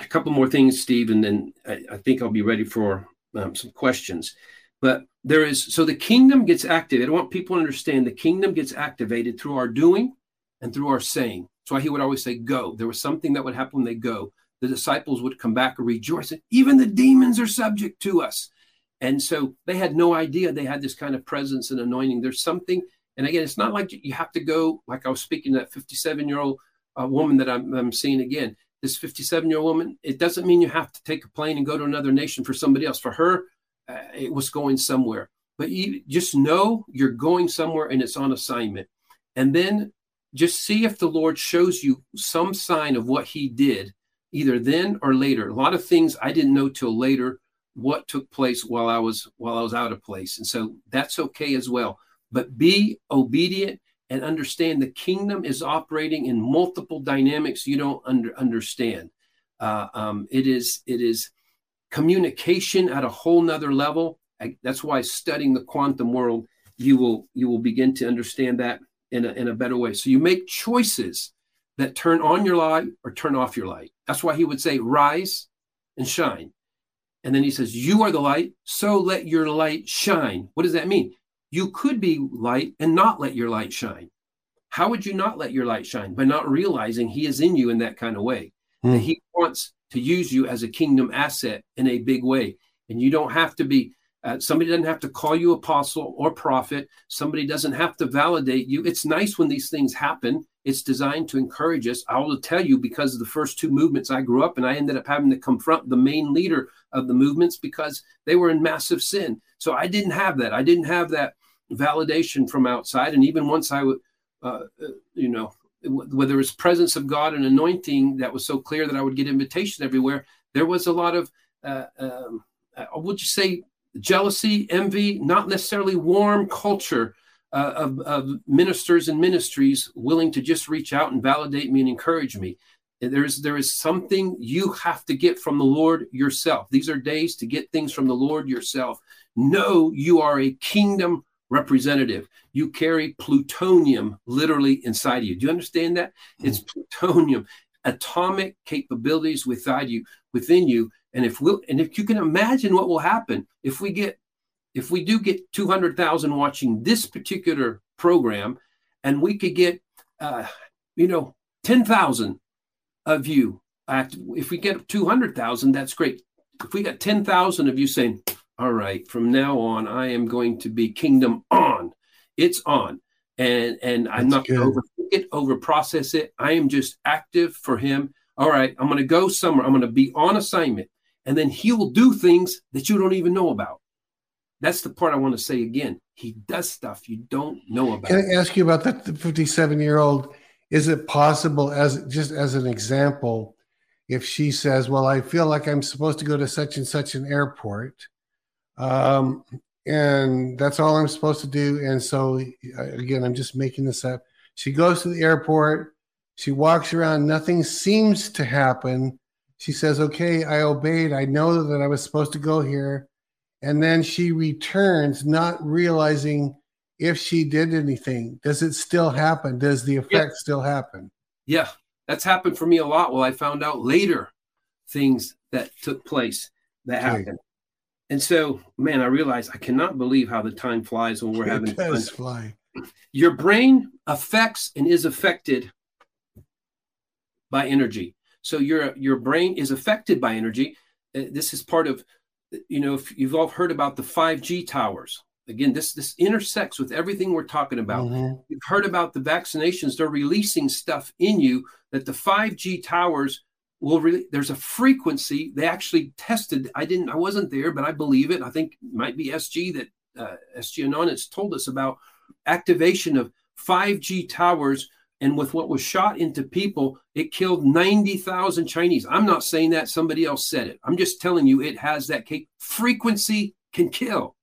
a couple more things, Steve, and then I, I think I'll be ready for um, some questions. But there is so the kingdom gets activated. I want people to understand the kingdom gets activated through our doing and through our saying. So he would always say, Go. There was something that would happen when they go. The disciples would come back and rejoice. Even the demons are subject to us. And so they had no idea they had this kind of presence and anointing. There's something, and again, it's not like you have to go, like I was speaking to that 57 year old uh, woman that I'm, I'm seeing again this 57 year old woman, it doesn't mean you have to take a plane and go to another nation for somebody else. For her, uh, it was going somewhere. But you just know you're going somewhere and it's on assignment. And then just see if the Lord shows you some sign of what he did, either then or later. A lot of things I didn't know till later what took place while I was while I was out of place. And so that's okay as well. But be obedient and understand the kingdom is operating in multiple dynamics you don't under, understand. Uh, um, it is it is communication at a whole nother level. I, that's why studying the quantum world, you will you will begin to understand that in a, in a better way. So you make choices that turn on your light or turn off your light. That's why he would say, "Rise and shine." And then he says, "You are the light, so let your light shine." What does that mean? You could be light and not let your light shine. How would you not let your light shine? By not realizing He is in you in that kind of way. Mm. That He wants to use you as a kingdom asset in a big way. And you don't have to be, uh, somebody doesn't have to call you apostle or prophet. Somebody doesn't have to validate you. It's nice when these things happen. It's designed to encourage us. I will tell you because of the first two movements I grew up and I ended up having to confront the main leader of the movements because they were in massive sin. So I didn't have that. I didn't have that validation from outside. And even once I would, uh, uh you know, whether was presence of God and anointing that was so clear that I would get invitation everywhere, there was a lot of, uh, um, uh, would you say, jealousy, envy, not necessarily warm culture uh, of, of ministers and ministries willing to just reach out and validate me and encourage me. There's there is something you have to get from the Lord yourself. These are days to get things from the Lord yourself. Know you are a kingdom representative. You carry plutonium literally inside of you. Do you understand that? Mm. It's plutonium, atomic capabilities within you, within you. And if we will and if you can imagine what will happen if we get if we do get 200,000 watching this particular program and we could get uh, you know 10,000 of you act if we get 200,000 that's great if we got 10,000 of you saying all right from now on I am going to be kingdom on. It's on. And and I'm not going to overthink it over process it. I am just active for him. All right I'm going to go somewhere. I'm going to be on assignment and then he will do things that you don't even know about. That's the part I want to say again. He does stuff you don't know about. Can I ask you about that 57 year old? Is it possible, as just as an example, if she says, "Well, I feel like I'm supposed to go to such and such an airport," um, and that's all I'm supposed to do, and so again, I'm just making this up. She goes to the airport. She walks around. Nothing seems to happen. She says, "Okay, I obeyed. I know that I was supposed to go here." and then she returns not realizing if she did anything does it still happen does the effect yeah. still happen yeah that's happened for me a lot well i found out later things that took place that okay. happened and so man i realized i cannot believe how the time flies when we're it having does fun. fly your brain affects and is affected by energy so your your brain is affected by energy uh, this is part of you know, if you've all heard about the 5G towers. Again, this this intersects with everything we're talking about. Mm-hmm. You've heard about the vaccinations; they're releasing stuff in you that the 5G towers will really. There's a frequency they actually tested. I didn't, I wasn't there, but I believe it. I think it might be SG that uh, SG Anonymous told us about activation of 5G towers and with what was shot into people, it killed 90,000 Chinese. I'm not saying that somebody else said it. I'm just telling you it has that cake. Frequency can kill.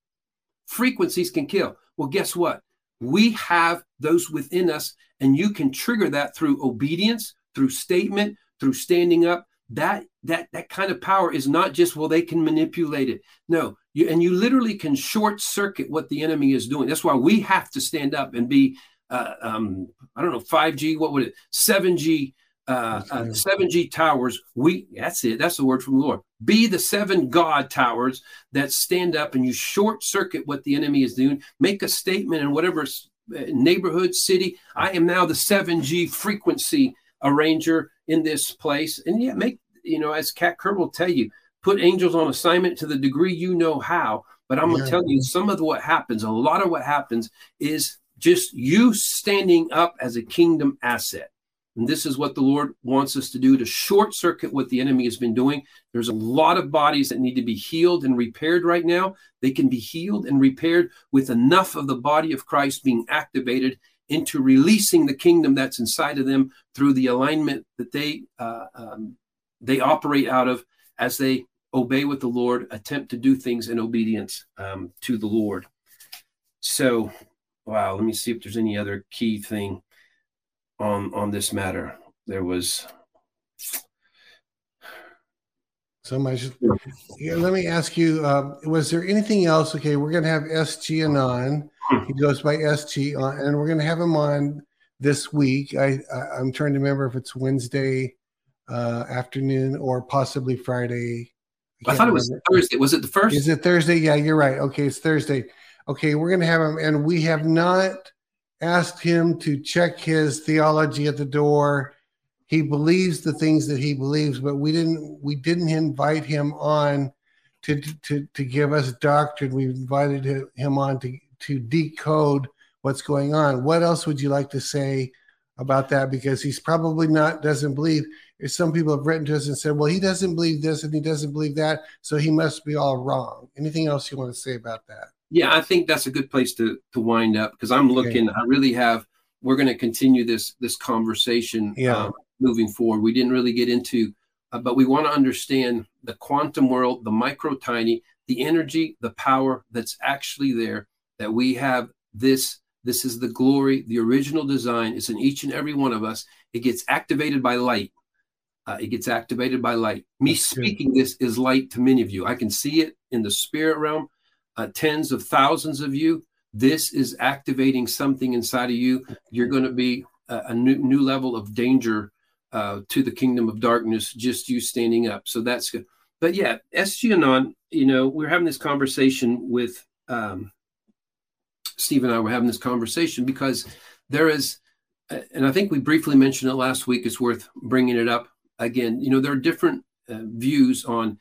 Frequencies can kill. Well, guess what? We have those within us, and you can trigger that through obedience, through statement, through standing up. That that that kind of power is not just well they can manipulate it. No, you and you literally can short circuit what the enemy is doing. That's why we have to stand up and be uh, um, I don't know, 5G, what would it, 7G, uh, uh, 7G towers. We, that's it. That's the word from the Lord. Be the seven God towers that stand up and you short circuit what the enemy is doing. Make a statement in whatever uh, neighborhood, city. I am now the 7G frequency arranger in this place. And yeah, make, you know, as Kat Kerr will tell you, put angels on assignment to the degree you know how. But I'm going to tell you some of what happens, a lot of what happens is just you standing up as a kingdom asset. And this is what the Lord wants us to do to short circuit what the enemy has been doing. There's a lot of bodies that need to be healed and repaired right now. They can be healed and repaired with enough of the body of Christ being activated into releasing the kingdom that's inside of them through the alignment that they uh, um, they operate out of as they obey with the Lord, attempt to do things in obedience um, to the Lord. So wow, let me see if there's any other key thing on on this matter. There was so much. Yeah, let me ask you: uh, Was there anything else? Okay, we're going to have SG Anon. He goes by SG Anon, and we're going to have him on this week. I, I am trying to remember if it's Wednesday uh, afternoon or possibly Friday. I, I thought it was Thursday. Was it the first? Is it Thursday? Yeah, you're right. Okay, it's Thursday okay, we're going to have him, and we have not asked him to check his theology at the door. He believes the things that he believes, but we didn't we didn't invite him on to to to give us doctrine. We invited him on to to decode what's going on. What else would you like to say about that? Because he's probably not doesn't believe. Some people have written to us and said, "Well, he doesn't believe this and he doesn't believe that, so he must be all wrong." Anything else you want to say about that? yeah, I think that's a good place to to wind up because I'm looking. Okay. I really have. We're going to continue this this conversation yeah. um, moving forward. We didn't really get into, uh, but we want to understand the quantum world, the micro tiny, the energy, the power that's actually there. That we have this This is the glory, the original design. It's in each and every one of us. It gets activated by light. Uh, it gets activated by light. Me That's good. speaking this is light to many of you. I can see it in the spirit realm. Uh, tens of thousands of you. This is activating something inside of you. You're going to be a, a new, new level of danger uh, to the kingdom of darkness. Just you standing up. So that's good. But yeah, SG Anon. You know, we're having this conversation with um, Steve and I. Were having this conversation because there is, and I think we briefly mentioned it last week. It's worth bringing it up again. You know, there are different uh, views on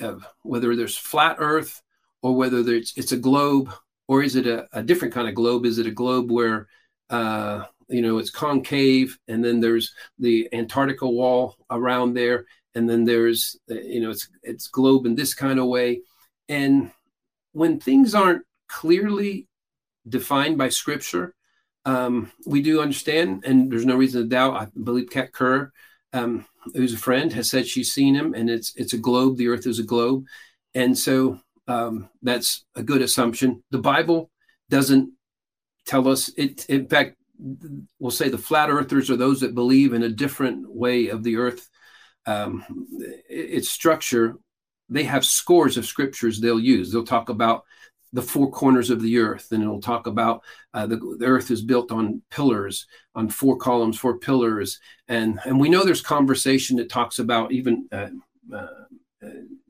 uh, whether there's flat Earth or whether there's it's a globe or is it a, a different kind of globe? Is it a globe where uh, you know it's concave and then there's the Antarctica wall around there, and then there's uh, you know it's it's globe in this kind of way, and when things aren't clearly defined by Scripture, um, we do understand, and there's no reason to doubt. I believe Kat Kerr, um, who's a friend, has said she's seen him, and it's it's a globe. The Earth is a globe, and so um, that's a good assumption. The Bible doesn't tell us it. In fact, we'll say the flat earthers are those that believe in a different way of the Earth. Um, its structure. They have scores of scriptures they'll use. They'll talk about the four corners of the earth, and it'll talk about uh, the, the earth is built on pillars, on four columns, four pillars, and and we know there's conversation that talks about even uh, uh,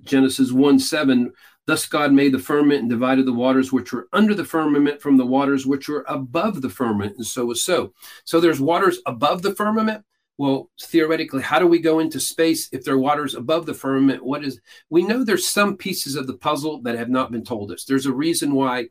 Genesis one seven Thus God made the firmament and divided the waters which were under the firmament from the waters which were above the firmament, and so was so. So there's waters above the firmament. Well, theoretically, how do we go into space if there are waters above the firmament? What is we know there's some pieces of the puzzle that have not been told us. There's a reason why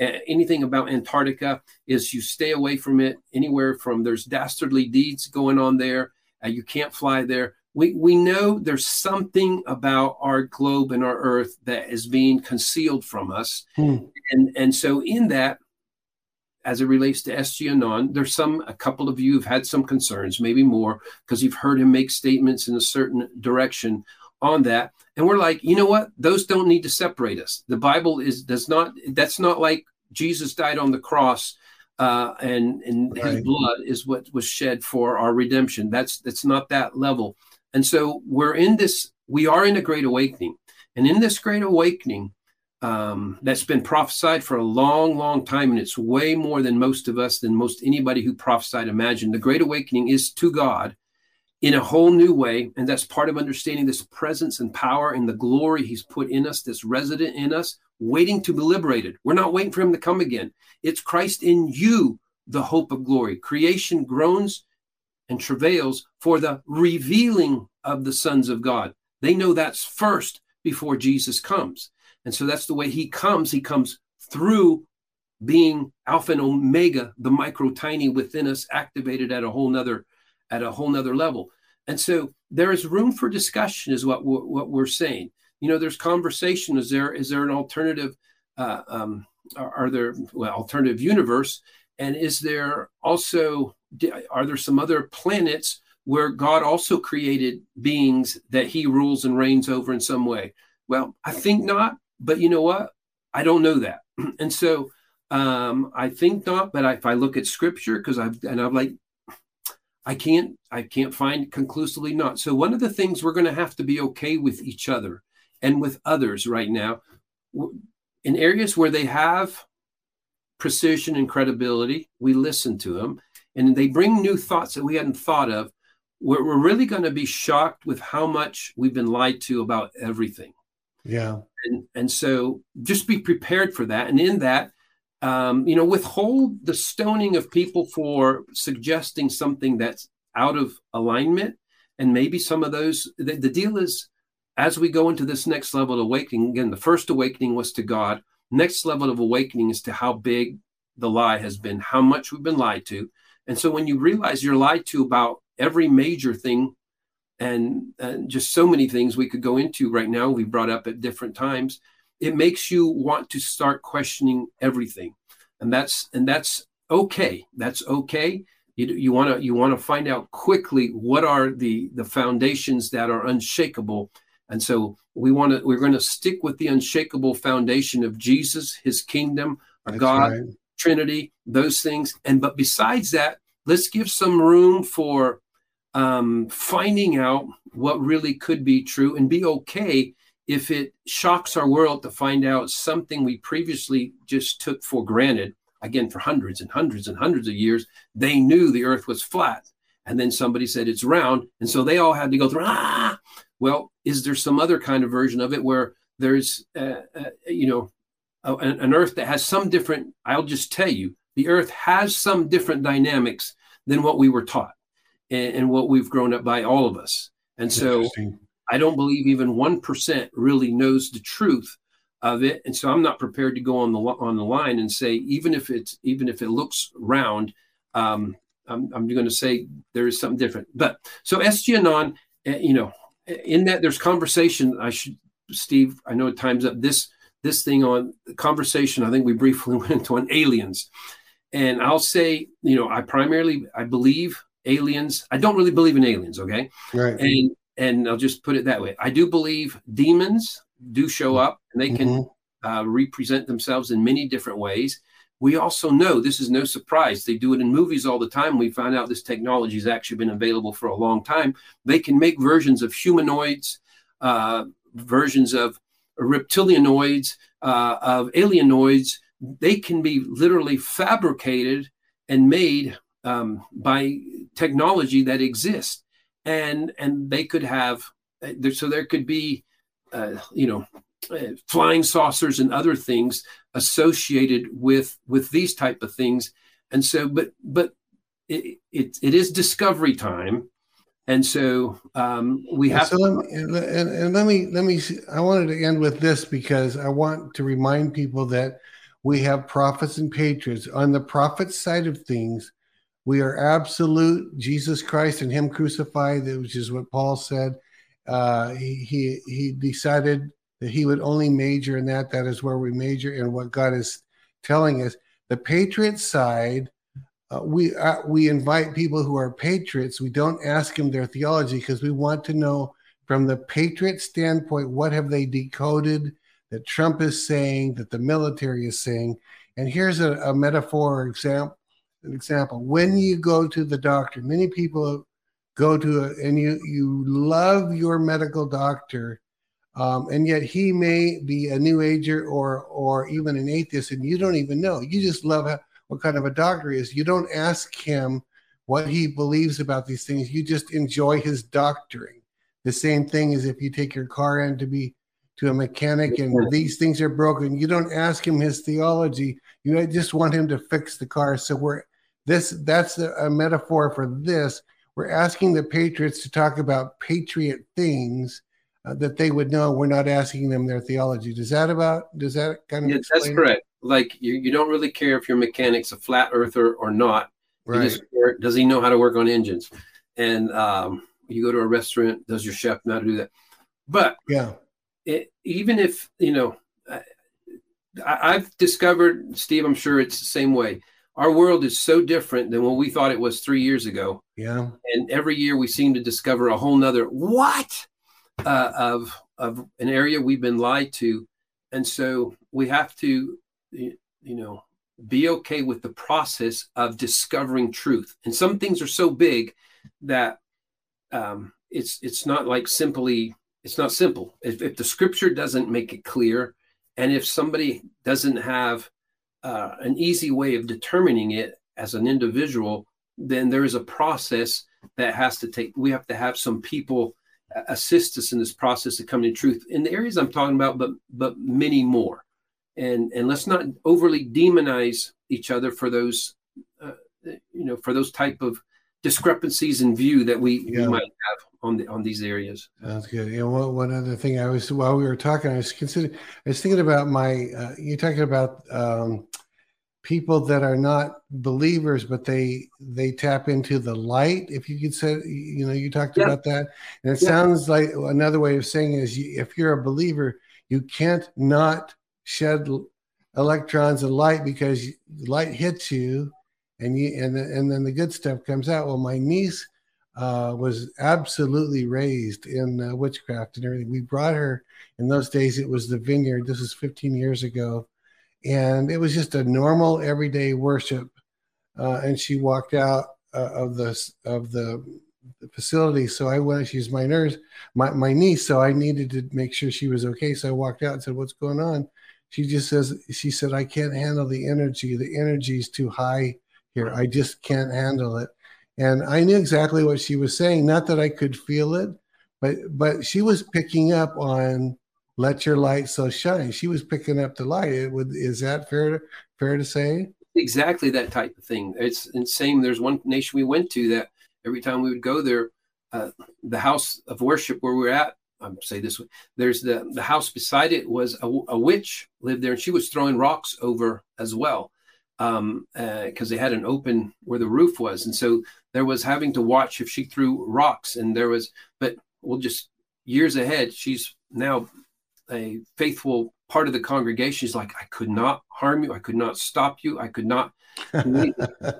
uh, anything about Antarctica is you stay away from it anywhere from there's dastardly deeds going on there. Uh, you can't fly there we, we know there's something about our globe and our earth that is being concealed from us. Hmm. And, and so, in that, as it relates to SG Anon, there's some, a couple of you have had some concerns, maybe more, because you've heard him make statements in a certain direction on that. And we're like, you know what? Those don't need to separate us. The Bible is, does not, that's not like Jesus died on the cross uh, and, and Right. his blood is what was shed for our redemption. That's, that's not that level. And so we're in this, we are in a great awakening. And in this great awakening, um, that's been prophesied for a long, long time, and it's way more than most of us, than most anybody who prophesied imagined. The great awakening is to God in a whole new way. And that's part of understanding this presence and power and the glory he's put in us, this resident in us, waiting to be liberated. We're not waiting for him to come again. It's Christ in you, the hope of glory. Creation groans and travails for the revealing of the sons of God. They know that's first before Jesus comes. And so that's the way he comes. He comes through being Alpha and Omega, the micro tiny within us, activated at a whole nother at a whole nother level. And so there is room for discussion, is what we're, what we're saying. You know, there's conversation. Is there is there an alternative? Uh, um, are, there well alternative universe? And is there also are there some other planets where God also created beings that He rules and reigns over in some way? Well, I think not. But you know what? I don't know that. And so um, I think not. But if I look at Scripture, because I've and I'm like, I can't I can't find conclusively not. So one of the things we're going to have to be okay with each other and with others right now in areas where they have precision and credibility, we listen to them and they bring new thoughts that we hadn't thought of. We're, we're really going to be shocked with how much we've been lied to about everything. Yeah. And, and so just be prepared for that. And in that, um, you know, withhold the stoning of people for suggesting something that's out of alignment. And maybe some of those, the, the deal is as we go into this next level of awakening, again, the first awakening was to God. Next level of awakening is to how big the lie has been, how much we've been lied to. And so when you realize you're lied to about every major thing and, and just so many things we could go into right now, we brought up at different times, it makes you want to start questioning everything. And that's and that's okay. That's okay. You, you want to you want to find out quickly what are the the foundations that are unshakable and so we want to we're going to stick with the unshakable foundation of jesus his kingdom our god right. Trinity, those things. And but besides that, let's give some room for um, finding out what really could be true and be okay if it shocks our world to find out something we previously just took for granted. Again, for hundreds and hundreds and hundreds of years, they knew the earth was flat. And then somebody said it's round. And so they all had to go through, ah, well, is there some other kind of version of it where there's, uh, uh, you know, a, an earth that has some different, I'll just tell you, the earth has some different dynamics than what we were taught and, and what we've grown up by, all of us. And so I don't believe even 1% really knows the truth of it. And so I'm not prepared to go on the, on the line and say, even if it's, even if it looks round, um, I'm, I'm going to say there is something different. But so SG Anon, eh, you know, in that there's conversation. I should, Steve, I know it time's up. This this thing on conversation. I think we briefly went into on aliens, and I'll say, you know, I primarily I believe aliens. I don't really believe in aliens. Okay, right. And and I'll just put it that way. I do believe demons do show up, and they can mm-hmm. uh, represent themselves in many different ways we also know this is no surprise. They do it in movies all the time. We find out this technology has actually been available for a long time. They can make versions of humanoids, uh, versions of reptilianoids, uh, of alienoids. They can be literally fabricated and made um, by technology that exists, and and they could have. Uh, so there could be, uh, you know, uh, flying saucers and other things associated with with these type of things and so but but it, it, it is discovery time and so um, we have so let me, and, and let me let me see. i wanted to end with this because i want to remind people that we have prophets and patriots on the prophet side of things we are absolute jesus christ and him crucified which is what paul said uh, he, he he decided that he would only major in that. That is where we major in what God is telling us. The patriot side, uh, we uh, we invite people who are patriots. We don't ask them their theology because we want to know from the patriot standpoint what have they decoded that Trump is saying, that the military is saying. And here's a, a metaphor example. An example: when you go to the doctor, many people go to a, and you you love your medical doctor um, and yet he may be a new ager or or even an atheist, and you don't even know. You just love how, what kind of a doctor he is. You don't ask him what he believes about these things. You just enjoy his doctoring. The same thing as if you take your car in to be to a mechanic and these things are broken. You don't ask him his theology. You just want him to fix the car. So we're this that's a, metaphor for this. We're asking the patriots to talk about patriot things uh, that they would know we're not asking them their theology. Does that about does that kind of yeah, that's correct. Like you, you don't really care if your mechanic's a flat earther or not. Right. Does he know how to work on engines? And um, you go to a restaurant, does your chef know how to do that? But yeah, it, even if you know, I, I've discovered, Steve. I'm sure it's the same way. Our world is so different than what we thought it was three years ago. Yeah, and every year we seem to discover a whole nother what uh, of of an area we've been lied to, and so we have to, you know, be okay with the process of discovering truth. And some things are so big that um, it's it's not like simply it's not simple. If, if the scripture doesn't make it clear, and if somebody doesn't have uh, an easy way of determining it as an individual, then there is a process that has to take. We have to have some people assist us in this process of coming to truth in the areas I'm talking about, but but many more. And and let's not overly demonize each other for those, uh, you know, for those type of discrepancies in view that we, yeah. we might have on the on these areas. That's good. You know, one, one other thing I was while we were talking, I was considering, I was thinking about my. Uh, you're talking about um, people that are not believers but they they tap into the light if you could say you know you talked yeah. about that and it yeah. sounds like another way of saying is if you're a believer you can't not shed electrons of light because light hits you and you and, and then the good stuff comes out well my niece uh, was absolutely raised in uh, witchcraft and everything we brought her in those days it was the vineyard this is 15 years ago and it was just a normal everyday worship. Uh, and she walked out uh, of the of the facility. So I went. She's my nurse, my my niece. So I needed to make sure she was okay. So I walked out and said, "What's going on?" She just says, "She said I can't handle the energy. The energy is too high here. I just can't handle it." And I knew exactly what she was saying. Not that I could feel it, but but she was picking up on let your light so shine. She was picking up the light. It would is that fair to, fair to say? Exactly that type of thing. It's insane. There's one nation we went to that every time we would go there, uh, the house of worship where we are at. I'm say this way. There's the the house beside it was a, a witch lived there, and she was throwing rocks over as well um because uh, they had an open where the roof was and so there was having to watch if she threw rocks and there was but we'll just years ahead she's now a faithful part of the congregation she's like, I could not harm you. I could not stop you. I could not. and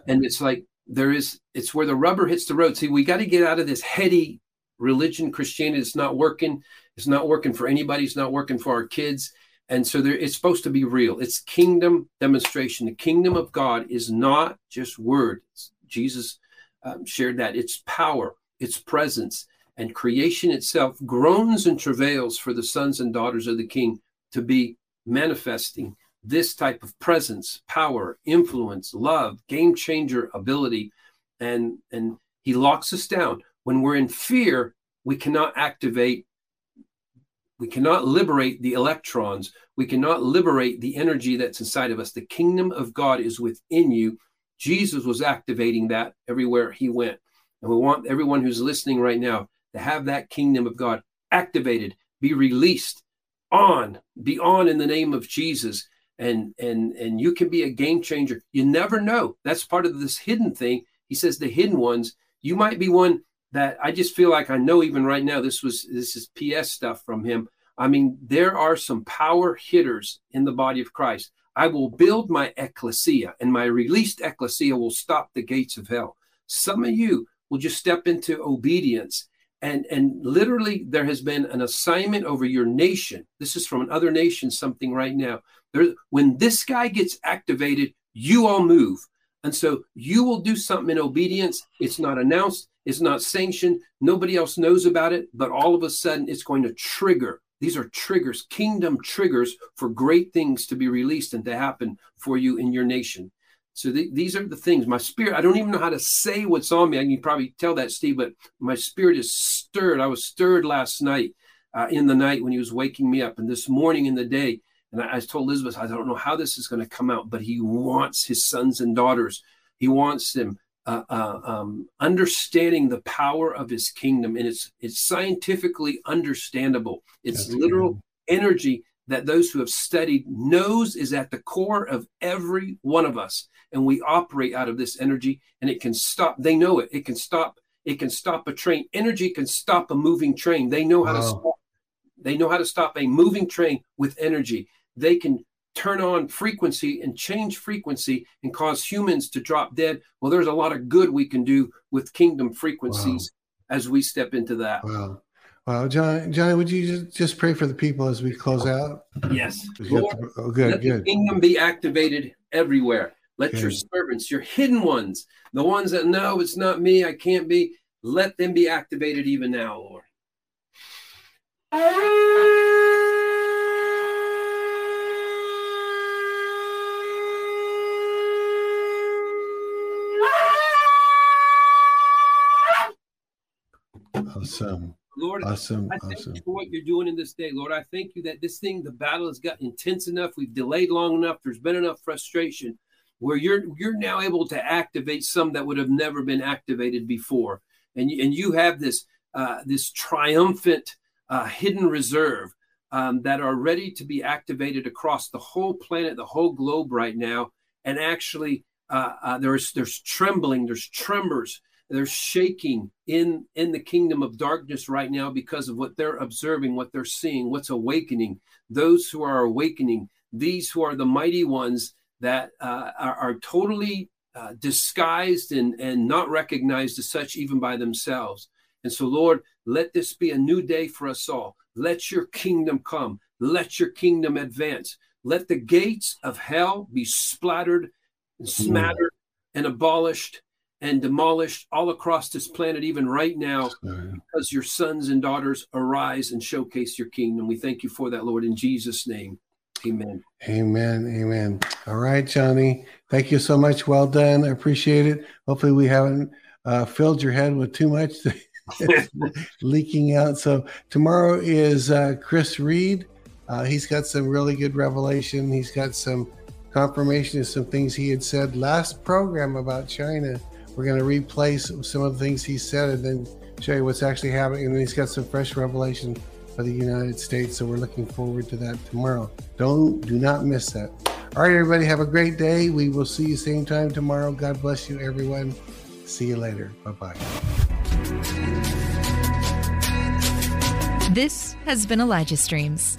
it's like, there is, it's where the rubber hits the road. See, we got to get out of this heady religion, Christianity. It's not working. It's not working for anybody. It's not working for our kids. And so there, it's supposed to be real. It's kingdom demonstration. The kingdom of God is not just words Jesus um, shared that. It's power, it's presence, and creation itself groans and travails for the sons and daughters of the king to be manifesting this type of presence, power, influence, love, game changer ability. And, and he locks us down. When we're in fear, we cannot activate, we cannot liberate the electrons, we cannot liberate the energy that's inside of us. The kingdom of God is within you. Jesus was activating that everywhere he went. And we want everyone who's listening right now to have that kingdom of God activated, be released on, be on in the name of Jesus. And and and you can be a game changer. You never know. That's part of this hidden thing. He says the hidden ones, you might be one that I just feel like I know even right now. This was this is PS stuff from him. I mean, there are some power hitters in the body of Christ. I will build my ecclesia, and my released ecclesia will stop the gates of hell. Some of you will just step into obedience and and literally there has been an assignment over your nation. This is from another nation something right now. There when this guy gets activated you all move. And so you will do something in obedience. It's not announced. It's not sanctioned. Nobody else knows about it but all of a sudden it's going to trigger these are triggers kingdom triggers for great things to be released and to happen for you in your nation so the, these are the things. My spirit, I don't even know how to say what's on me. I can probably tell that, Steve, but my spirit is stirred. I was stirred last night uh, in the night when he was waking me up, and this morning in the day. And I, I told Elizabeth, I don't know how this is going to come out, but he wants his sons and daughters. He wants them uh, uh, um, understanding the power of his kingdom, and it's it's scientifically understandable. It's That's literal good. energy that those who have studied knows is at the core of every one of us and we operate out of this energy and it can stop they know it it can stop it can stop a train energy can stop a moving train they know how wow. to stop they know how to stop a moving train with energy they can turn on frequency and change frequency and cause humans to drop dead well there's a lot of good we can do with kingdom frequencies wow. as we step into that wow Wow, John, Johnny, would you just, just pray for the people as we close out? Yes. Lord, to, oh, good, let good. The kingdom be activated everywhere. Let your servants, your hidden ones, the ones that know it's not me, I can't be, let them be activated even now, Lord. Awesome. Lord, awesome, I thank awesome. you for what you're doing in this day. Lord, I thank you that this thing, the battle has got intense enough. We've delayed long enough. There's been enough frustration where you're you're now able to activate some that would have never been activated before. And, you, and you have this uh, this triumphant uh, hidden reserve um, that are ready to be activated across the whole planet, the whole globe right now. And actually, uh, uh there's there's trembling, there's tremors they're shaking in in the kingdom of darkness right now because of what they're observing what they're seeing what's awakening. Those who are awakening these who are the mighty ones that uh, are, are, totally uh, disguised and and not recognized as such even by themselves. And so lord let this be a new day for us all. Let your kingdom come. Let your kingdom advance. Let the gates of hell be splattered and smattered and abolished and demolished all across this planet, even right now, because your sons and daughters arise and showcase your kingdom. We thank you for that, Lord, in Jesus' name. Amen. Amen. Amen. All right, Johnny. Thank you so much. Well done. I appreciate it. Hopefully, we haven't uh, filled your head with too much leaking out. So, tomorrow is uh, Chris Reed. Uh, he's got some really good revelation. He's got some confirmation of some things he had said last program about China. We're going to replace some of the things he said and then show you what's actually happening. And then he's got some fresh revelation for the United States. So we're looking forward to that tomorrow. Don't do not miss that. All right, everybody, have a great day. We will see you same time tomorrow. God bless you, everyone. See you later. Bye bye. This has been Elijah Streams.